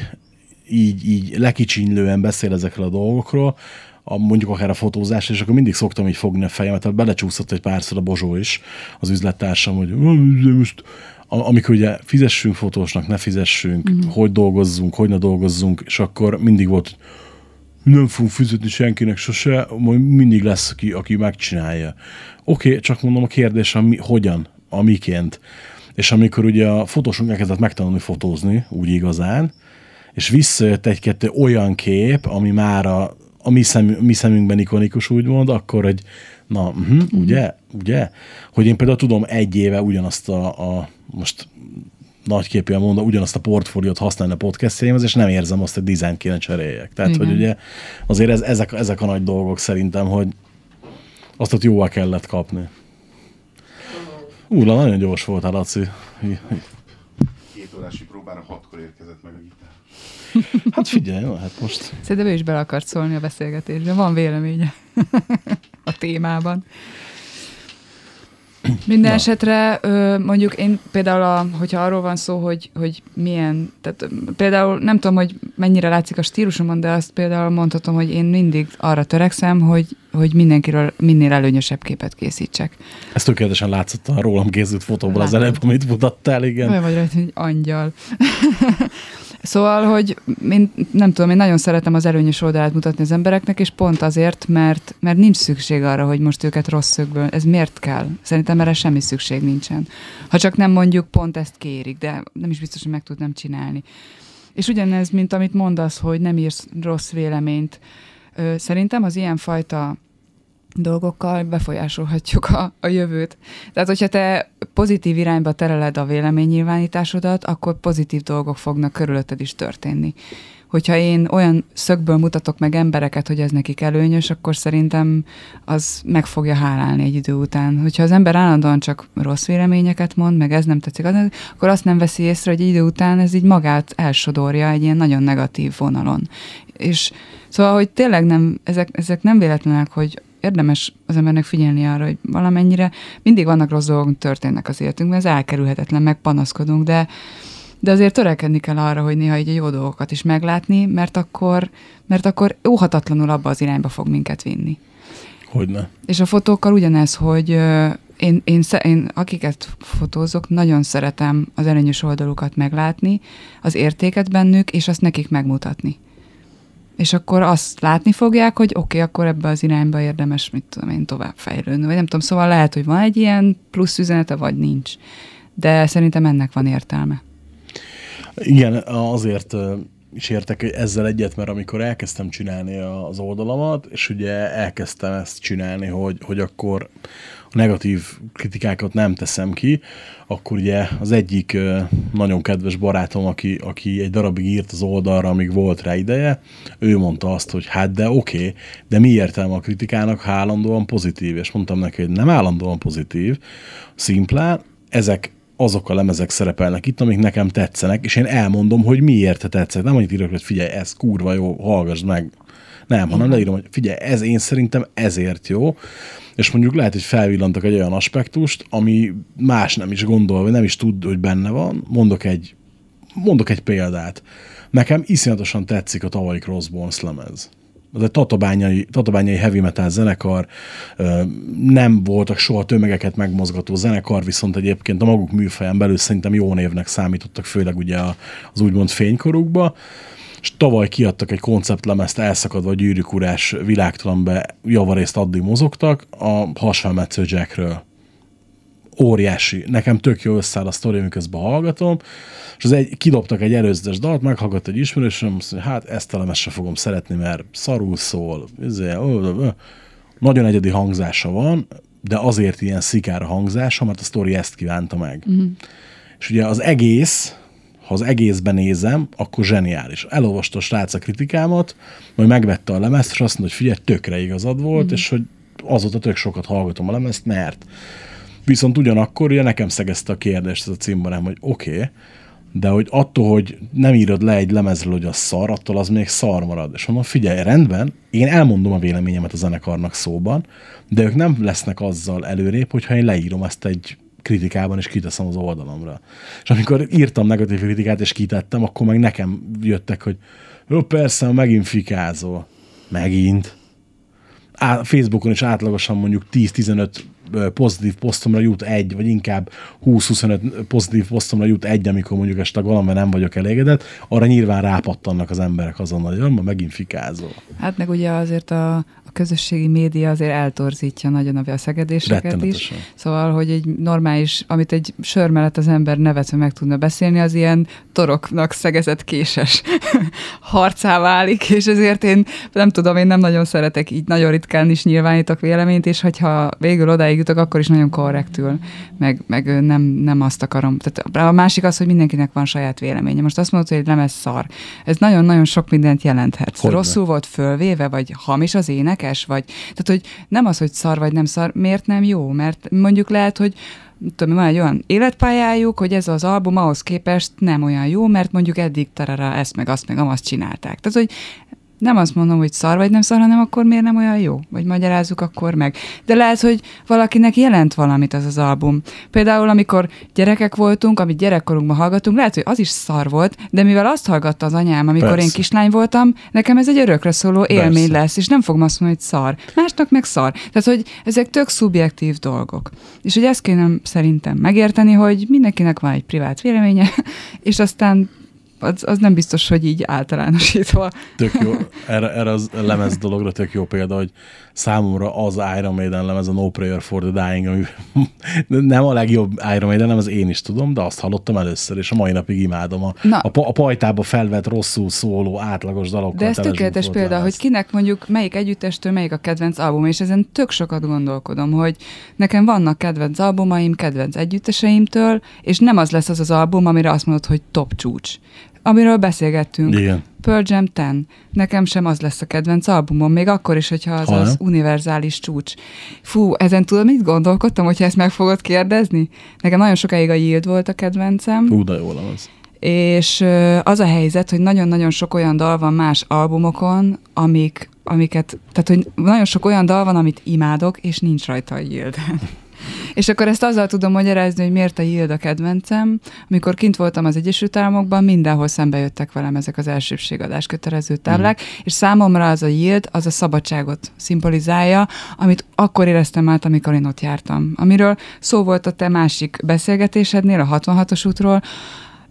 így, így lekicsinylően beszél ezekről a dolgokról, a, mondjuk akár a fotózás, és akkor mindig szoktam így fogni a fejemet, tehát belecsúszott egy párszor a Bozsó is, az üzlettársam, hogy "Hm, de most amikor ugye fizessünk fotósnak, ne fizessünk, mm. hogy dolgozzunk, hogy ne dolgozzunk, és akkor mindig volt, nem fogunk fizetni senkinek sose, majd mindig lesz, aki, aki megcsinálja. Oké, okay, csak mondom a kérdés, a mi, hogyan, a miként. És amikor ugye a fotósunk elkezdett megtanulni fotózni, úgy igazán, és visszajött egy-kettő olyan kép, ami már a, a mi, szem, mi szemünkben ikonikus, úgymond, akkor egy, na, uh-huh, ugye, ugye? Hogy én például tudom egy éve ugyanazt a, a most nagyképűen mondom, ugyanazt a portfóliót használni a podcastjaimhoz, és nem érzem azt, hogy dizájn kéne cseréljek. Tehát, Igen. hogy ugye azért ez, ezek, ezek a nagy dolgok szerintem, hogy azt ott jóval kellett kapni. Úrla, nagyon gyors voltál, Laci. Két órási próbára hatkor érkezett meg a gitár. Hát figyelj, jó, hát most Szerintem ő is bele akart szólni a beszélgetésbe. Van véleménye a témában. Minden Na. esetre mondjuk én például, a, hogyha arról van szó, hogy, hogy milyen, tehát például nem tudom, hogy mennyire látszik a stílusomon, de azt például mondhatom, hogy én mindig arra törekszem, hogy, hogy mindenkiről minél előnyösebb képet készítsek. ez tökéletesen látszott a rólam készült fotóból az Látod. előbb, amit mutattál, igen. Olyan vagy rajta, hogy angyal. szóval, hogy én nem tudom, én nagyon szeretem az előnyös oldalát mutatni az embereknek, és pont azért, mert, mert nincs szükség arra, hogy most őket rossz szögből. Ez miért kell? Szerintem erre semmi szükség nincsen. Ha csak nem mondjuk pont ezt kérik, de nem is biztos, hogy meg tudnám csinálni. És ugyanez, mint amit mondasz, hogy nem írsz rossz véleményt. Szerintem az ilyenfajta dolgokkal befolyásolhatjuk a, a jövőt. Tehát, hogyha te pozitív irányba tereled a véleménynyilvánításodat, akkor pozitív dolgok fognak körülötted is történni. Hogyha én olyan szögből mutatok meg embereket, hogy ez nekik előnyös, akkor szerintem az meg fogja hálálni egy idő után. Hogyha az ember állandóan csak rossz véleményeket mond, meg ez nem tetszik, az, akkor azt nem veszi észre, hogy egy idő után ez így magát elsodorja egy ilyen nagyon negatív vonalon. És szóval, hogy tényleg nem, ezek, ezek nem véletlenek, hogy érdemes az embernek figyelni arra, hogy valamennyire mindig vannak rossz dolgok, történnek az életünkben, ez elkerülhetetlen, megpanaszkodunk, de, de azért törekedni kell arra, hogy néha egy jó dolgokat is meglátni, mert akkor, mert akkor óhatatlanul abba az irányba fog minket vinni. Hogyne. És a fotókkal ugyanez, hogy én, én, én akiket fotózok, nagyon szeretem az előnyös oldalukat meglátni, az értéket bennük, és azt nekik megmutatni. És akkor azt látni fogják, hogy oké, okay, akkor ebbe az irányba érdemes, mit tudom én, tovább fejlődni. Vagy nem tudom, szóval lehet, hogy van egy ilyen plusz üzenete, vagy nincs. De szerintem ennek van értelme. Igen, azért is értek ezzel egyet, mert amikor elkezdtem csinálni az oldalamat, és ugye elkezdtem ezt csinálni, hogy, hogy akkor negatív kritikákat nem teszem ki, akkor ugye az egyik nagyon kedves barátom, aki, aki egy darabig írt az oldalra, amíg volt rá ideje, ő mondta azt, hogy hát de oké, okay, de mi értelme a kritikának, ha állandóan pozitív? És mondtam neki, hogy nem állandóan pozitív, szimplán ezek azok a lemezek szerepelnek itt, amik nekem tetszenek, és én elmondom, hogy miért te tetszett. Nem annyit írok, hogy figyelj, ez kurva jó, hallgass meg. Nem, hanem leírom, hogy figyelj, ez én szerintem ezért jó, és mondjuk lehet, hogy felvillantak egy olyan aspektust, ami más nem is gondol, vagy nem is tud, hogy benne van. Mondok egy, mondok egy példát. Nekem iszonyatosan tetszik a tavalyi Crossbones lemez az egy tatabányai, tatabányai heavy metal zenekar, nem voltak soha tömegeket megmozgató zenekar, viszont egyébként a maguk műfaján belül szerintem jó névnek számítottak, főleg ugye az úgymond fénykorukba, és tavaly kiadtak egy konceptlemezt elszakadva a gyűrűkurás világtalanbe javarészt addig mozogtak, a hasfelmetsző Jackről óriási. Nekem tök jó összeáll a sztori, miközben hallgatom, és az egy, kidobtak egy erőzetes dalt, meghallgatott egy ismerősöm, azt mondja, hát ezt a fogom szeretni, mert szarul szól, izé, nagyon egyedi hangzása van, de azért ilyen szikára hangzása, mert a sztori ezt kívánta meg. Uh-huh. És ugye az egész, ha az egészben nézem, akkor zseniális. Elolvasta a srác a kritikámat, majd megvette a lemezt, és azt mondta, hogy figyelj, tökre igazad volt, uh-huh. és hogy azóta tök sokat hallgatom a lemezt, mert Viszont ugyanakkor ugye nekem szegezte a kérdést ez a címbarám, hogy oké, okay, de hogy attól, hogy nem írod le egy lemezről, hogy az szar, attól az még szar marad. És mondom, figyelj, rendben, én elmondom a véleményemet a zenekarnak szóban, de ők nem lesznek azzal előrébb, hogyha én leírom ezt egy kritikában, és kiteszem az oldalamra. És amikor írtam negatív kritikát, és kitettem, akkor meg nekem jöttek, hogy jó, persze, megint fikázol. Megint. Á, Facebookon is átlagosan mondjuk 10-15 pozitív posztomra jut egy, vagy inkább 20-25 pozitív posztomra jut egy, amikor mondjuk este valamivel nem vagyok elégedett, arra nyilván rápattannak az emberek azonnal, hogy ma megint fikázol. Hát meg ugye azért a, közösségi média azért eltorzítja nagyon a veszegedéseket is. Szóval, hogy egy normális, amit egy sör mellett az ember nevetve meg tudna beszélni, az ilyen toroknak szegezett késes harcá válik, és ezért én nem tudom, én nem nagyon szeretek, így nagyon ritkán is nyilvánítok véleményt, és hogyha végül odáig jutok, akkor is nagyon korrektül, meg, meg nem, nem azt akarom. Tehát a másik az, hogy mindenkinek van saját véleménye. Most azt mondod, hogy egy lemez szar. Ez nagyon-nagyon sok mindent jelenthet. Hogyne. Rosszul volt fölvéve, vagy hamis az énekes, vagy tehát, hogy nem az, hogy szar vagy nem szar, miért nem jó? Mert mondjuk lehet, hogy tudom, van egy olyan életpályájuk, hogy ez az album ahhoz képest nem olyan jó, mert mondjuk eddig tarara ezt meg azt meg azt csinálták. Tehát, hogy nem azt mondom, hogy szar vagy nem szar, hanem akkor miért nem olyan jó? Vagy magyarázzuk akkor meg. De lehet, hogy valakinek jelent valamit az az album. Például, amikor gyerekek voltunk, amit gyerekkorunkban hallgatunk, lehet, hogy az is szar volt, de mivel azt hallgatta az anyám, amikor Persze. én kislány voltam, nekem ez egy örökre szóló élmény Persze. lesz, és nem fogom azt mondani, hogy szar. Másnak meg szar. Tehát, hogy ezek tök szubjektív dolgok. És hogy ezt kéne szerintem megérteni, hogy mindenkinek van egy privát véleménye, és aztán az, az nem biztos, hogy így általánosítva. Tök jó, erre, erre az lemez dologra tök jó példa, hogy számomra az Iron Maiden lemez, a No Prayer for the Dying, ami nem a legjobb Iron Maiden, nem az én is tudom, de azt hallottam először, és a mai napig imádom. A, Na. a, a pajtába felvett, rosszul szóló, átlagos dalokkal. De ez tökéletes példa, lemez. hogy kinek mondjuk melyik együttestől melyik a kedvenc album, és ezen tök sokat gondolkodom, hogy nekem vannak kedvenc albumaim, kedvenc együtteseimtől, és nem az lesz az az album, amire azt mondod, hogy top csúcs. Amiről beszélgettünk. Igen. Pearl Jam 10. Nekem sem az lesz a kedvenc albumom, még akkor is, hogyha az Ha az univerzális csúcs. Fú, ezen tudod, mit gondolkodtam, hogyha ezt meg fogod kérdezni? Nekem nagyon sokáig a Yield volt a kedvencem, Hú, de jó lemez. és az a helyzet, hogy nagyon-nagyon sok olyan dal van más albumokon, amik, amiket, tehát hogy nagyon sok olyan dal van, amit imádok, és nincs rajta a Yield. És akkor ezt azzal tudom magyarázni, hogy miért a Yield a kedvencem. Amikor kint voltam az Egyesült Államokban, mindenhol szembe jöttek velem ezek az elsőbségadás kötelező táblák, mm. és számomra az a Yield, az a szabadságot szimbolizálja, amit akkor éreztem át, amikor én ott jártam. Amiről szó volt a te másik beszélgetésednél, a 66-os útról,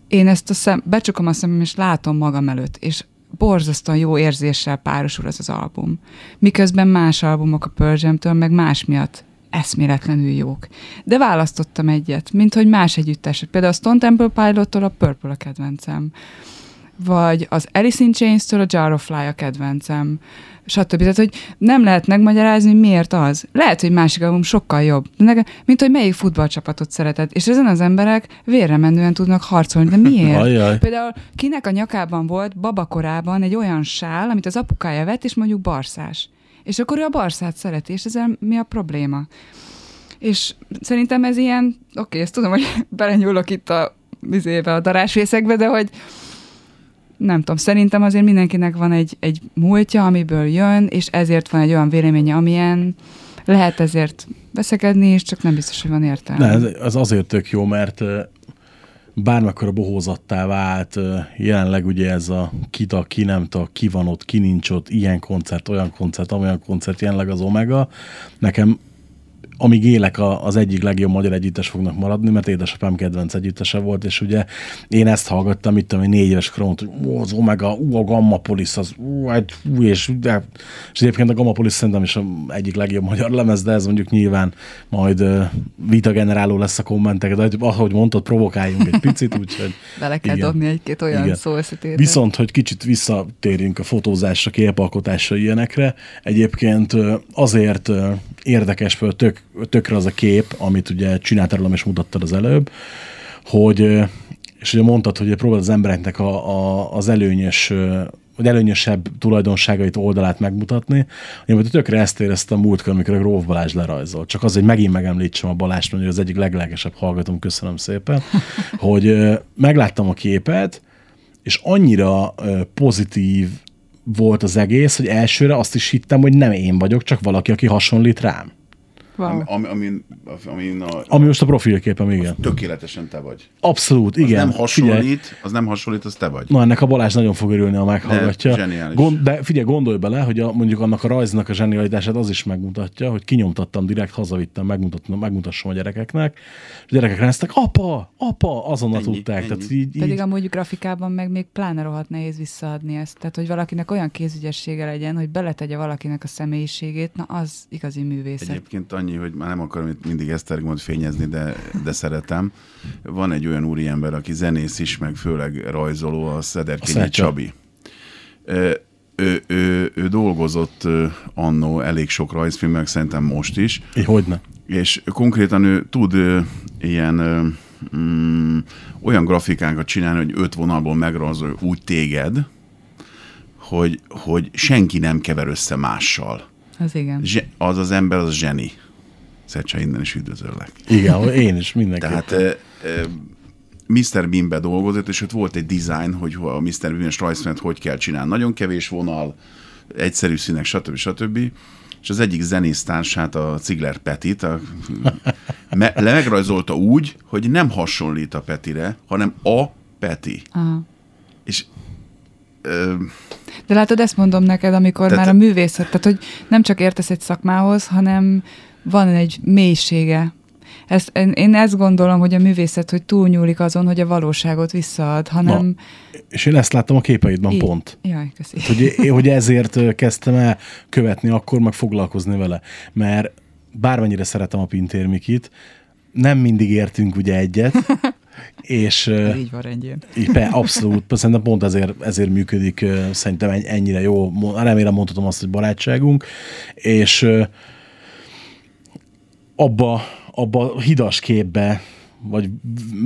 én ezt a szem, becsukom a szemem, és látom magam előtt, és borzasztóan jó érzéssel párosul ez az album. Miközben más albumok a Pearl Jam-től, meg más miatt eszméletlenül jók. De választottam egyet, mint hogy más együtteset. Például a Stone Temple Pilottól a Purple a kedvencem. Vagy az Alice in Chains-től a Jar of Fly a kedvencem. Stb. Tehát, hogy nem lehet megmagyarázni, hogy miért az. Lehet, hogy másik album sokkal jobb, de nekem, mint hogy melyik futballcsapatot szereted. És ezen az emberek vérre menően tudnak harcolni. De miért? Ajjaj. Például kinek a nyakában volt babakorában egy olyan sál, amit az apukája vett, és mondjuk barszás. És akkor ő a barszát szereti, és ezzel mi a probléma? És szerintem ez ilyen, oké, ezt tudom, hogy belenyúlok itt a vizébe, a darásvészekbe, de hogy nem tudom, szerintem azért mindenkinek van egy, egy múltja, amiből jön, és ezért van egy olyan véleménye, amilyen lehet ezért veszekedni, és csak nem biztos, hogy van értelme. Ne, ez, ez azért tök jó, mert ö, bármekkora bohózattá vált, jelenleg ugye ez a ki tag, ki nem tag, ki van ott, ki nincs ott, ilyen koncert, olyan koncert, olyan koncert, jelenleg az Omega. Nekem amíg élek, a, az egyik legjobb magyar együttes fognak maradni, mert édesapám kedvenc együttese volt, és ugye én ezt hallgattam, itt ami négy éves korom, hogy ó, az Omega, ú, a Gamma Police, az ú, egy, ú, és, de, és egyébként a Gamma Police szerintem is a egyik legjobb magyar lemez, de ez mondjuk nyilván majd uh, vita generáló lesz a kommentek, de ahogy mondtad, provokáljunk egy picit, úgyhogy Bele kell igen. dobni egy-két olyan Igen. szó összetételt. Viszont, hogy kicsit visszatérjünk a fotózásra, képalkotásra, ilyenekre, egyébként azért érdekes, tök, tökre az a kép, amit ugye csináltál rólam és mutattad az előbb, hogy, és ugye mondtad, hogy próbáld az embereknek a, a, az előnyös vagy előnyösebb tulajdonságait, oldalát megmutatni. Én majd tökre ezt éreztem a múltkor, amikor a Gróf Balázs lerajzolt. Csak az, hogy megint megemlítsem a Balást, mert ő az egyik leglelkesebb hallgatom, köszönöm szépen, hogy megláttam a képet, és annyira pozitív volt az egész, hogy elsőre azt is hittem, hogy nem én vagyok, csak valaki, aki hasonlít rám. Wow. Ami, ami, ami a, Ami most a profilképem, igen. tökéletesen te vagy. Abszolút, Az igen. nem Figyelj, hasonlít, az nem hasonlít, az te vagy. Na, ennek a Balázs nagyon fog örülni, ha meghallgatja. De zseniális. Gond, de figyelj, gondolj bele, hogy a, mondjuk annak a rajznak a zsenialitását az is megmutatja, hogy kinyomtattam direkt, hazavittem, megmutattam, megmutassam a gyerekeknek, és a gyerekek rendeztek, apa, apa, azonnal Ennyi, tudták. ennyi. Tehát így, Pedig így, amúgy grafikában meg még pláne rohadt nehéz visszaadni ezt. Tehát, hogy valakinek olyan kézügyessége legyen, hogy beletegye valakinek a személyiségét, na az igazi művészet. Egyébként annyi, hogy már nem akarom itt mindig Esztergomot fényezni, de, de szeretem. Van egy olyan úriember, aki zenész is, meg főleg rajzoló, a Szederkényi. Csabi. Ö, ő, ő, ő dolgozott annó elég sok rajzfilmek, szerintem most is, így hogyne. és konkrétan ő tud ilyen mm, olyan grafikákat csinálni, hogy öt vonalból megrajzol úgy téged, hogy, hogy senki nem kever össze mással. Az igen. Zse, az az ember, az zseni. Szecsa, innen is üdvözöllek. Igen, én is mindenki. Tehát ö, ö, Mr. Beanbe dolgozott, és ott volt egy design, hogy a Mr. Bean-es rajzfilmet hogy kell csinálni. Nagyon kevés vonal, egyszerű színek, stb. stb. És az egyik zenésztársát, a Cigler Petit, a, me, le megrajzolta úgy, hogy nem hasonlít a Petire, hanem a Peti. Aha. És ö, De látod, ezt mondom neked, amikor Tehát- már a művészet, tehát hogy nem csak értesz egy szakmához, hanem van egy mélysége. Ezt, én, én ezt gondolom, hogy a művészet, hogy túlnyúlik azon, hogy a valóságot visszaad, hanem... Na, és én ezt láttam a képeidben Így- pont. Jaj, köszi. hogy, hogy ezért kezdtem el követni akkor, meg foglalkozni vele. Mert bármennyire szeretem a Pintér Mikit, nem mindig értünk ugye egyet, és Így van rendjén. így be, abszolút, szerintem pont ezért, ezért működik szerintem enny- ennyire jó, remélem mondhatom azt, hogy barátságunk, és abba, abba hidas képbe, vagy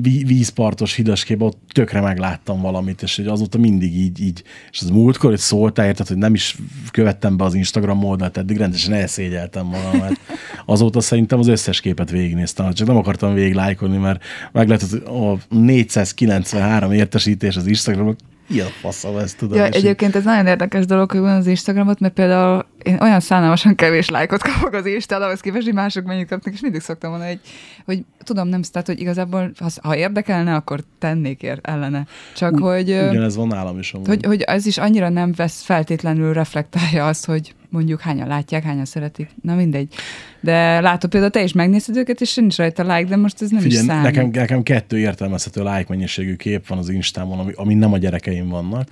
ví- vízpartos hidas képbe, ott tökre megláttam valamit, és hogy azóta mindig így, így és az múltkor, hogy szóltál, érted, hogy nem is követtem be az Instagram oldalt, eddig rendesen elszégyeltem mert azóta szerintem az összes képet végignéztem, csak nem akartam végig lájkolni, mert lehet, hogy a 493 értesítés az Instagramon, ilyen faszom ezt tudom. Ja, egyébként ez nagyon érdekes dolog, hogy van az Instagramot, mert például én olyan szánalmasan kevés lájkot kapok az Instán, ahhoz képest, hogy mások mennyit kapnak, és mindig szoktam mondani, hogy, hogy tudom, nem, tehát, hogy igazából, ha, ha érdekelne, akkor tennék ér, ellene. Csak hogy, ö, Ugyanez van nálam is amúgy. hogy, hogy ez is annyira nem vesz feltétlenül reflektálja azt, hogy mondjuk hányan látják, hányan szeretik. Na mindegy. De látod például, te is megnézed őket, és nincs rajta like, de most ez nem Figyelj, is számít. nekem, nekem kettő értelmezhető like mennyiségű kép van az Instámon, ami, ami nem a gyerekeim vannak.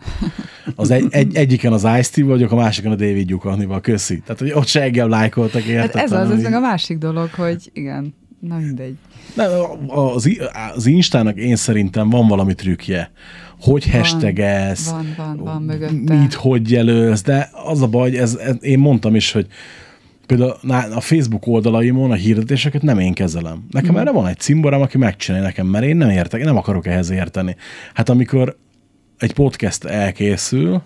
Az egy, egy, egyiken az Ice-T vagyok, a másikon a David Gyukanival, köszi. Tehát, hogy ott se engem lájkoltak, Hát ez az, ez meg a másik dolog, hogy igen, na mindegy. Nem, az, az Instának én szerintem van valami trükkje. Hogy hashtagelsz, van, van, van mögötte. mit, hogy jelölsz, de az a baj, ez, ez, én mondtam is, hogy például a Facebook oldalaimon a hirdetéseket nem én kezelem. Nekem Mhm. erre van egy cimborám, aki megcsinálja nekem, mert én nem értek, én nem akarok ehhez érteni. Hát amikor egy podcast elkészül,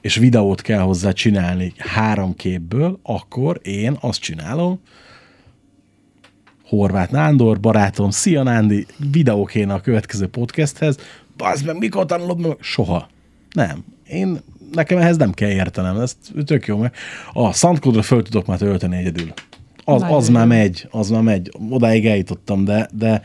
és videót kell hozzá csinálni három képből, akkor én azt csinálom, Horváth Nándor, barátom, szia Nándi, videó kéne a következő podcasthez, az meg mikor tanulod meg? Soha. Nem. Én, nekem ehhez nem kell értenem, ez tök jó, mert a SoundCloud-ra föl tudok már tölteni egyedül. Az, az már megy, az már megy. Odáig eljutottam, de, de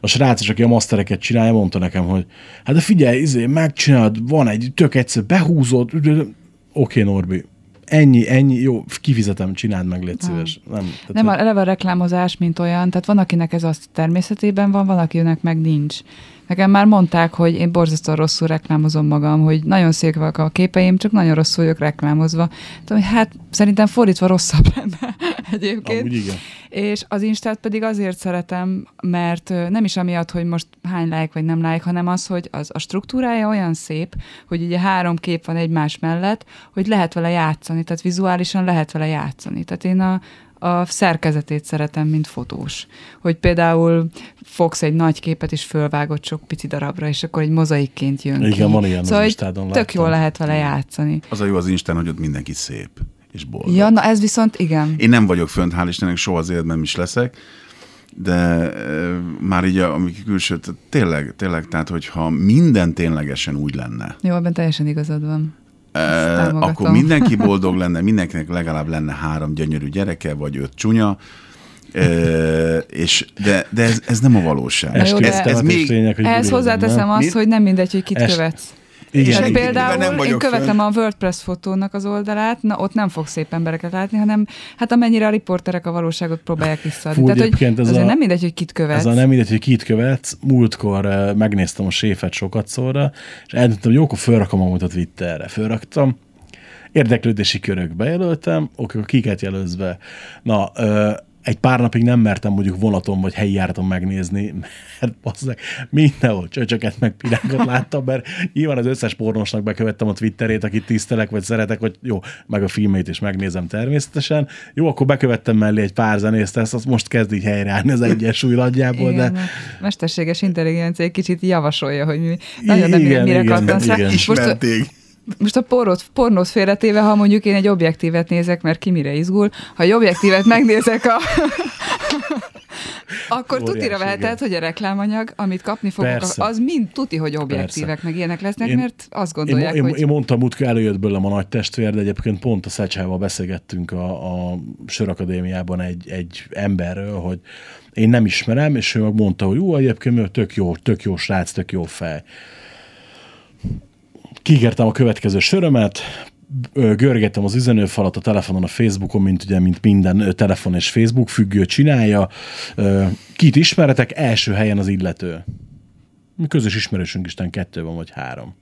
a srác is, aki a mastereket csinálja, mondta nekem, hogy hát de figyelj, izé, megcsinálod, van egy tök egyszer, behúzod, oké, okay, Norbi, ennyi, ennyi, jó, kifizetem, csináld meg, légy szíves. Nem, tehát, Nem, hogy- eleve a reklámozás, mint olyan, tehát van, akinek ez az természetében van, van, akinek meg nincs. Nekem már mondták, hogy én borzasztóan rosszul reklámozom magam, hogy nagyon szépek a képeim, csak nagyon rosszul vagyok reklámozva. Tudom, hogy hát szerintem fordítva rosszabb lenne egyébként. Amúgy igen. És az Instát pedig azért szeretem, mert nem is amiatt, hogy most hány like vagy nem like, hanem az, hogy az, a struktúrája olyan szép, hogy ugye három kép van egymás mellett, hogy lehet vele játszani, tehát vizuálisan lehet vele játszani. Tehát én a, a szerkezetét szeretem, mint fotós. Hogy például fogsz egy nagy képet, és fölvágod sok pici darabra, és akkor egy mozaikként jön ki. Igen, van ilyen az szóval Instádon, tök láttam. jól lehet vele játszani. Az a jó az Instán, hogy ott mindenki szép és boldog. Ja, na ez viszont igen. Én nem vagyok fönt, hál' Istennek, soha az életben is leszek, de e, már így, a, amik külső, tehát tényleg, tényleg, tehát hogyha minden ténylegesen úgy lenne, Jó, ebben teljesen igazad van. e, akkor mindenki boldog lenne, mindenkinek legalább lenne három gyönyörű gyereke, vagy öt csúnya, e, és, de, de ez, ez nem a valóság. Jó, de- ez, ez még, lényeg, hogy Ehhez hozzáteszem nem? azt, hogy nem mindegy, hogy kit Est- követsz. Igen. Mivel például nem én követem fönn. a WordPress fotónak az oldalát, na ott nem fog szép embereket látni, hanem hát amennyire a riporterek a valóságot próbálják visszaadni. Fú, Tehát, hogy ez azért a- nem mindegy, hogy kit követsz. Ez a nem mindegy, hogy kit követsz. Múltkor uh, megnéztem a séfet sokat szóra, és eldöntöttem, hogy jó, akkor felrakom magam a Twitterre. Fölraktam, érdeklődési körökbe jelöltem, oké, akkor kiket jelölsz be. Na, ö, egy pár napig nem mertem mondjuk vonaton vagy helyi járaton megnézni, mert bazzeg, mindenhol csöcsöket meg pirákat láttam, mert nyilván az összes pornosnak bekövettem a Twitterét, akit tisztelek, vagy szeretek, vagy jó, meg a filmét is megnézem természetesen. Jó, akkor bekövettem mellé egy pár zenészt, ezt azt most kezd így helyreállni az egyensúly nagyjából, igen, de mesterséges intelligencia egy kicsit javasolja, hogy mi nagyon nem Igen, mire igen, rá. igen. Most. Most a pornót, pornót félretéve, ha mondjuk én egy objektívet nézek, mert ki mire izgul, ha egy objektívet megnézek a... Akkor Óriási, tutira veheted, hogy a reklámanyag, amit kapni fogok, Persze. az mind tuti, hogy objektívek, Persze. meg ilyenek lesznek, Én- mert azt Én, gondolják, én, hogy... én mondtam, múltkor előjött belőlem a nagy testvér, de egyébként pont a Szecsával beszélgettünk a, a Sörakadémiában egy, egy emberről, hogy én nem ismerem, és ő meg mondta, hogy jó, egyébként tök jó, tök jó srác, tök jó fej. Kikértem a következő sörömet, ö, görgetem az üzenőfalat a telefonon, a Facebookon, mint ugye, mint minden telefon és Facebook függő csinálja. Kit ismeretek? Első helyen az illető. Mi közös ismerősünk Isten kettő van, vagy három.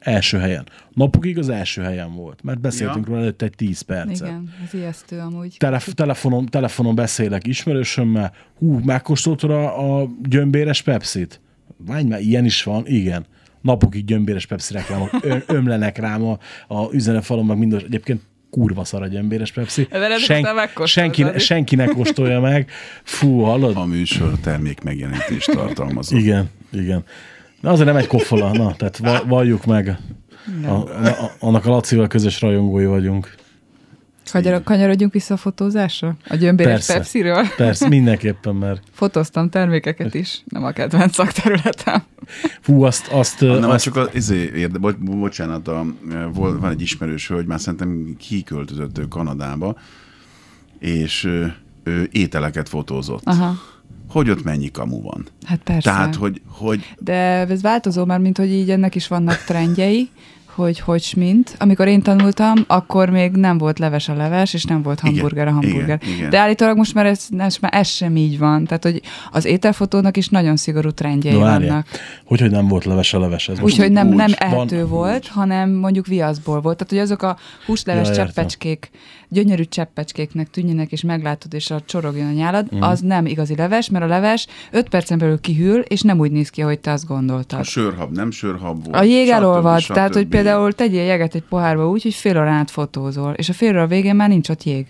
Első helyen. Napokig az első helyen volt, mert beszéltünk Ja. róla előtte egy 10 percet. Igen, ez ijesztő amúgy. Telef- telefonon, telefonon beszélek ismerősömmel, hú, megkóstoltad a, a gyömbéres Pepsit? Várj már, ilyen is van, igen. Napokig gyömbéres Pepsi reklámok ömlenek rám a, a üzenetfalon, meg minden, egyébként kurva szar a gyömbéres Pepsi. Megkóstoltad. senki, senki ne kóstolja meg. Fú, hallod? A műsor termék megjelenítést tartalmazó. Igen, igen. De azért nem egy kofola, na, tehát va- valljuk meg. A, a, annak a Lacival közös rajongói vagyunk. Kanyar, kanyarodjunk vissza a fotózásra? A gyömbéres Persze. Pepsi-ről? Persze, mindenképpen, mert Fotóztam termékeket is, nem a kedvenc szakterületem. fú, azt, azt, Nem, azt csak az, izé, érde, bo, bocsánat, a, vol, van egy ismerős hölgy, már szerintem kiköltözött ő Kanadába, és ő, ő ételeket fotózott. Aha, Hogy ott mennyi kamu van? hát persze. Tehát, hogy, hogy De ez változó, mert mint hogy így ennek is vannak trendjei, hogy hogy mint. Amikor én tanultam, akkor még nem volt leves a leves, és nem volt Igen, hamburger a hamburger. igen, igen. De állítólag most már ez, ez, már ez sem így van. Tehát, hogy az ételfotónak is nagyon szigorú trendjei várjál. vannak. Hogy, hogy nem volt leves a leves? Ez Úgyhogy nem, úgy nem van- ehető volt, hanem mondjuk viaszból volt. Tehát, hogy azok a húsleves Ja, ja, értem. cseppecskék, gyönyörű cseppecskéknek tűnjenek, és meglátod, és a csorogjon a nyálad, mm. az nem igazi leves, mert a leves 5 percen belül kihűl, és nem úgy néz ki, ahogy te azt gondoltad. a sörhab nem sörhab volt. A jég elolvad, stb. tehát hogy például tegyél jeget egy pohárba úgy, hogy fél órán át fotózol, és a fél óra végén már nincs ott jég.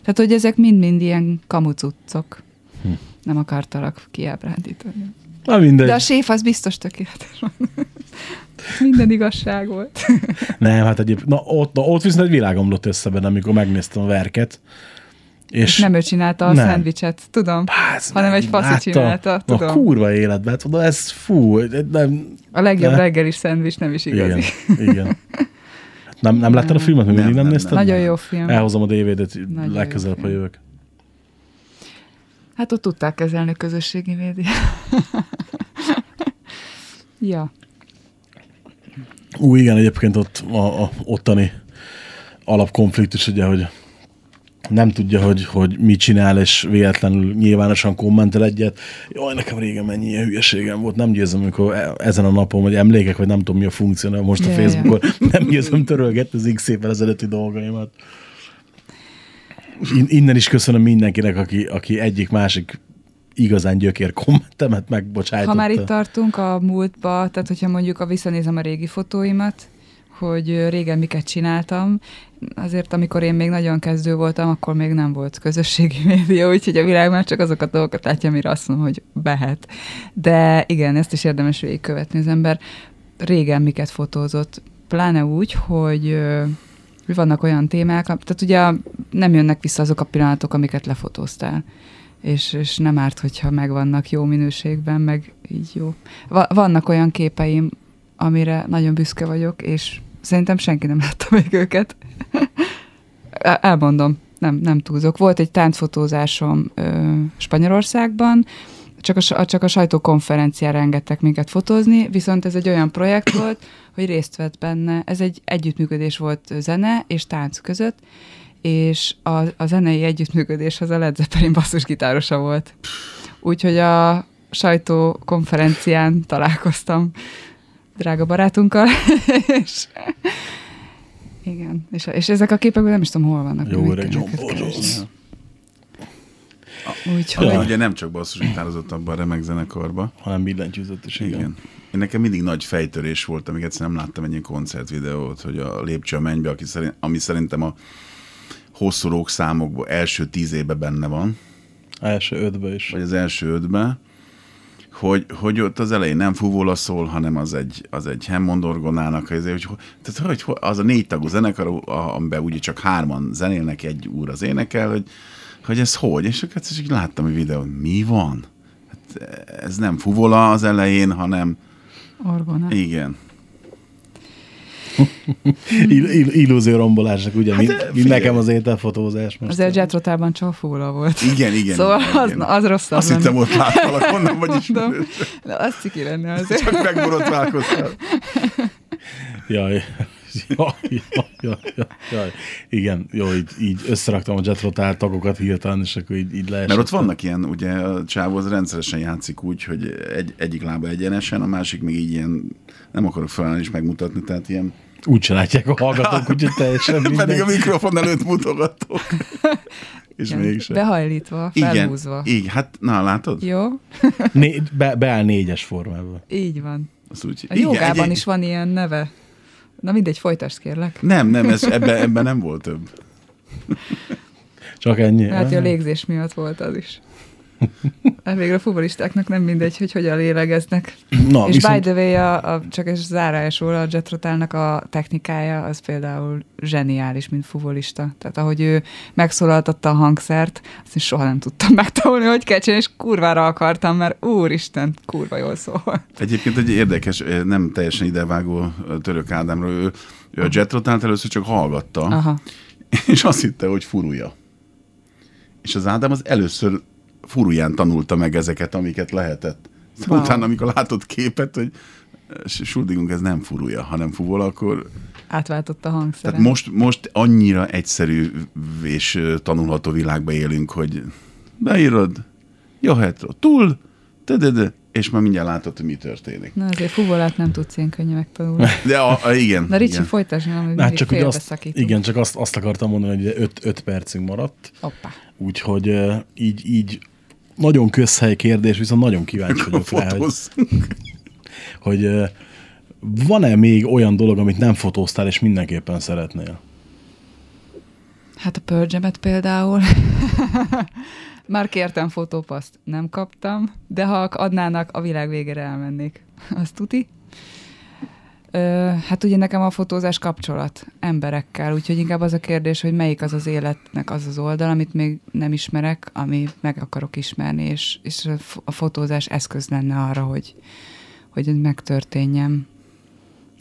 Tehát, hogy ezek mind-mind ilyen kamucuccok. Hm. Nem akartalak kiábrándítani. Na mindegy. De a séf az biztos tökéletes. Minden igazság volt. Nem, hát egyébként, na ott, na, ott viszont egy világ omlott össze benne, amikor megnéztem a verket. És, És nem ő csinálta a Nem. szendvicset, tudom. Bász, hanem egy faszi látta? csinálta, tudom. kurva életben, tudod, ez fú, nem, A legjobb Ne. reggelis szendvics nem is igazi. igen, igen. Nem, nem láttad a filmet, még mindig Nem, nem, nézted? Nagyon jó film. Elhozom a DVD-t, legközelebb, ha jövök. Hát ott tudták kezelni a közösségi médiát. ja. Ú, igen, egyébként ott a, a ottani alapkonfliktus, ugye, hogy nem tudja, hogy, hogy mit csinál, és véletlenül nyilvánosan kommentel egyet. Jaj, nekem régen mennyi ilyen hülyeségem volt, nem győzöm, amikor e- ezen a napon, vagy emlékek, vagy nem tudom mi a funkció most a. Facebookon, nem győzöm törölgetni az x évvel ezelőtti dolgaimat. In, innen is köszönöm mindenkinek, aki, aki egyik másik igazán gyökér kommentemet megbocsájtotta. Ha már itt tartunk a múltba, tehát hogyha mondjuk a visszanézem a régi fotóimat, hogy régen miket csináltam, azért amikor én még nagyon kezdő voltam, akkor még nem volt közösségi média, úgyhogy a világ már csak azokat a dolgokat látja, amire azt mondom, hogy behet. De igen, ezt is érdemes végigkövetni az ember. Régen miket fotózott, pláne úgy, hogy vannak olyan témák, tehát ugye nem jönnek vissza azok a pillanatok, amiket lefotóztál. És, és nem árt, hogyha megvannak jó minőségben, meg így jó. Va- vannak olyan képeim, amire nagyon büszke vagyok, és szerintem senki nem látta még őket. El- Elmondom, nem, nem túlzok. Volt egy táncfotózásom ö, Spanyolországban, csak a, sa- csak a sajtókonferenciára engedtek minket fotózni, viszont ez egy olyan projekt volt, hogy részt vett benne. Ez egy együttműködés volt zene és tánc között, és a, a zenei együttműködés az a Led Zeppelin basszusgitárosa volt. Úgyhogy a sajtókonferencián találkoztam drága barátunkkal, és igen, és, és ezek a képek nem is tudom, hol vannak. Jó öreg John. Úgyhogy Ami ugye nem csak basszusgitározott abban a remek zenekarba. hanem billentyűzött is, igen. Igen. Én nekem mindig nagy fejtörés volt, amíg egyszer nem láttam egy ilyen koncertvideót, hogy a Lépcső a mennybe, aki szerint, ami szerintem a hosszú rók számokból első tíz évben benne van, Első ötbe is. vagy az első ötben, hogy, hogy ott az elején nem fúvóla szól, hanem az egy, az egy Hammond orgonának, hogy, tehát, hogy, az a négy tagú zenekar, amiben ugye csak hárman zenélnek, egy úr az énekel, hogy, hogy ez hogy, és akkor egyszer csak láttam a videón, mi van? Hát ez nem fuvola az elején, hanem orgona. igen. Ill- ill- illúzió rombolásnak, ugye, hát, mint, mint nekem az ételfotózás most. Az Jet Rotában csak fúla volt. Igen, igen. Szóval igen, az, igen. az rosszabb Azt lenne. hittem, ott láttalak, onnan vagy ismerős. Az ciki lenne azért. Csak megborotválkoztál. Jaj, Ja, ja, ja, ja, ja. Igen, jó, így, így összeraktam a jetrotál tagokat hirtelen, és akkor így, így leesett. Mert ott vannak ilyen, ugye a csávó az rendszeresen játszik úgy, hogy egy, egyik lába egyenesen, a másik még így ilyen, nem akarok felállni is megmutatni, tehát ilyen Úgy se látják a hallgatók, úgyhogy teljesen Pedig mindegy. a mikrofon előtt mutogatok. És Igen. mégsem. Behajlítva, Igen, felhúzva. így, hát na látod? Jó? Né, be, beáll négyes formában. Így van. Az úgy, A jogában is van ilyen neve. Na mindegy, folytasd kérlek. Nem, nem, ez, ebben, ebben nem volt több. Csak ennyi. Hát a légzés miatt volt az is. Hát végre a futbolistáknak nem mindegy, hogy hogyan lélegeznek. Na, és viszont, by the way, a, a, csak egy zárásról a jetrotálnak a technikája az például zseniális, mint futbolista. Tehát ahogy ő megszólaltatta a hangszert, azt én soha nem tudtam megtanulni, hogy kell csinálni, és kurvára akartam, mert úristen, kurva jól szól. Egyébként egy érdekes, eh, nem teljesen idevágó eh, török Ádámról, ő, ő a jetrotált először csak hallgatta, Aha. és azt hitte, hogy furúja. És az Ádám az először furuján tanulta meg ezeket, amiket lehetett. Wow. Wow. Utána, amikor látott képet, hogy Schuldigunk ez nem furúja, hanem fuvol, akkor Átváltott a hangszeren. Tehát most, most annyira egyszerű és tanulható világba élünk, hogy beírod, jöhetro, túl, de, de, de, és már mindjárt látod, hogy mi történik. Na azért fuvolát nem tudsz ilyen könnyen megtanulni. De a, a, igen. Na Ricsi, igen. folytasd, nem, hogy hát csak azt, igen, csak azt, azt akartam mondani, hogy 5 percünk maradt, Hoppá. úgyhogy így, így nagyon közhely kérdés, viszont nagyon kíváncsi vagyok rá, hogy, hogy van-e még olyan dolog, amit nem fotóztál, és mindenképpen szeretnél? Hát a pörgyemet például. Már kértem fotópaszt, nem kaptam, de ha adnának, a világ végére elmennék. Azt tuti. Hát ugye nekem a fotózás kapcsolat emberekkel, úgyhogy inkább az a kérdés, hogy melyik az az életnek az az oldal, amit még nem ismerek, ami meg akarok ismerni, és, és a fo- a fotózás eszköz lenne arra, hogy, hogy ez megtörténjen.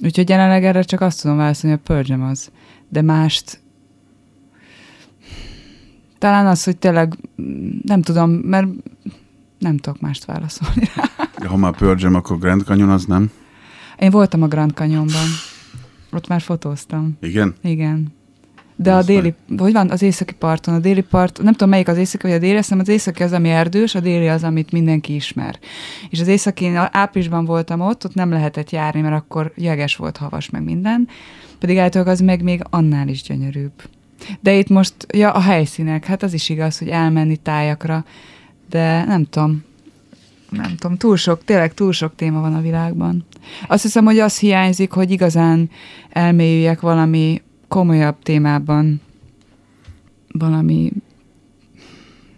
Úgyhogy jelenleg erre csak azt tudom válaszolni, hogy a pörgyem az. De mást talán az, hogy tényleg mm, nem tudom, mert nem tudok mást válaszolni ha már pörgyem, akkor Grand Canyon az nem? Én voltam a Grand Canyonban. Ott már fotóztam. Igen? Igen. De a déli, hogy van, az északi parton, a déli part, nem tudom melyik az északi vagy a déli, hiszem az északi az, ami erdős, a déli az, amit mindenki ismer. És az északi, én áprilisban voltam ott, ott nem lehetett járni, mert akkor jeges volt, havas, meg minden. Pedig általában az meg még annál is gyönyörűbb. De itt most, ja, a helyszínek, hát az is igaz, hogy elmenni tájakra, de nem tudom, nem tudom, túl sok, tényleg túl sok téma van a világban. Azt hiszem, hogy az hiányzik, hogy igazán elmélyüljek valami komolyabb témában, valami,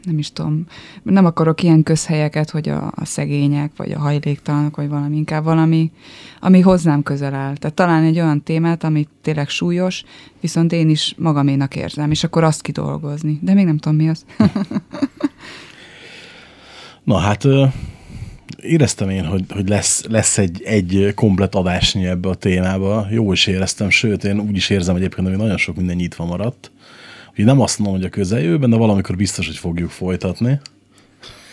nem is tudom, nem akarok ilyen közhelyeket, hogy a, a szegények, vagy a hajléktalanok, vagy valami, inkább valami, ami hozzám közel áll. Tehát talán egy olyan témát, ami tényleg súlyos, viszont én is magaménak érzem, és akkor azt kidolgozni. De még nem tudom, mi az. Na hát éreztem én, hogy, hogy lesz, lesz egy, egy komplet adásnyi ebbe a témába. Jó is éreztem, sőt, én úgy is érzem egyébként, hogy nagyon sok minden nyitva maradt. Úgyhogy nem azt mondom, hogy a közeljövőben, de valamikor biztos, hogy fogjuk folytatni.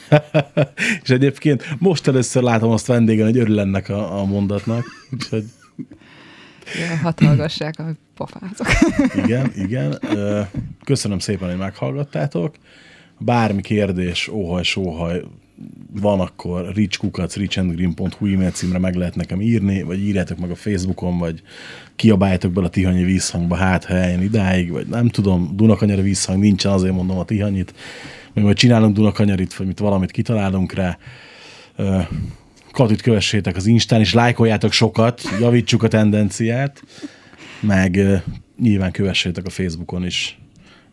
És egyébként most először látom azt vendégen, hogy örül ennek a, a mondatnak. Úgyhogy Ja, hadd hallgassák, hogy pofázok. igen, igen. Köszönöm szépen, hogy meghallgattátok. Bármi kérdés, óhaj, sóhaj van, akkor richkukac, richandgreen.hu e-mail címre meg lehet nekem írni, vagy írjátok meg a Facebookon, vagy kiabáljátok bele a Tihanyi vízhangba, hát ha eljön idáig, vagy nem tudom, Dunakanyari vízhang nincsen, azért mondom a Tihanyit, még majd csinálunk Dunakanyarit, vagy mit valamit kitalálunk rá. Katit kövessétek az Instán, és lájkoljátok sokat, javítsuk a tendenciát, meg nyilván kövessétek a Facebookon is.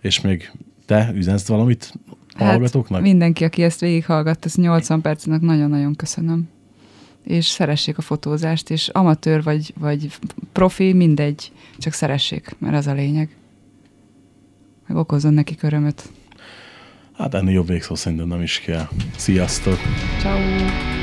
És még te üzensz valamit a hallgatóknak? Hát mindenki, aki ezt végighallgatta, ezt 80 percnek nagyon-nagyon köszönöm. És szeressék a fotózást, és amatőr vagy, vagy profi, mindegy, csak szeressék, mert az a lényeg. Meg okozzon neki örömöt. Hát ennél jobb végszó szerintem nem is kell. Sziasztok! Ciao.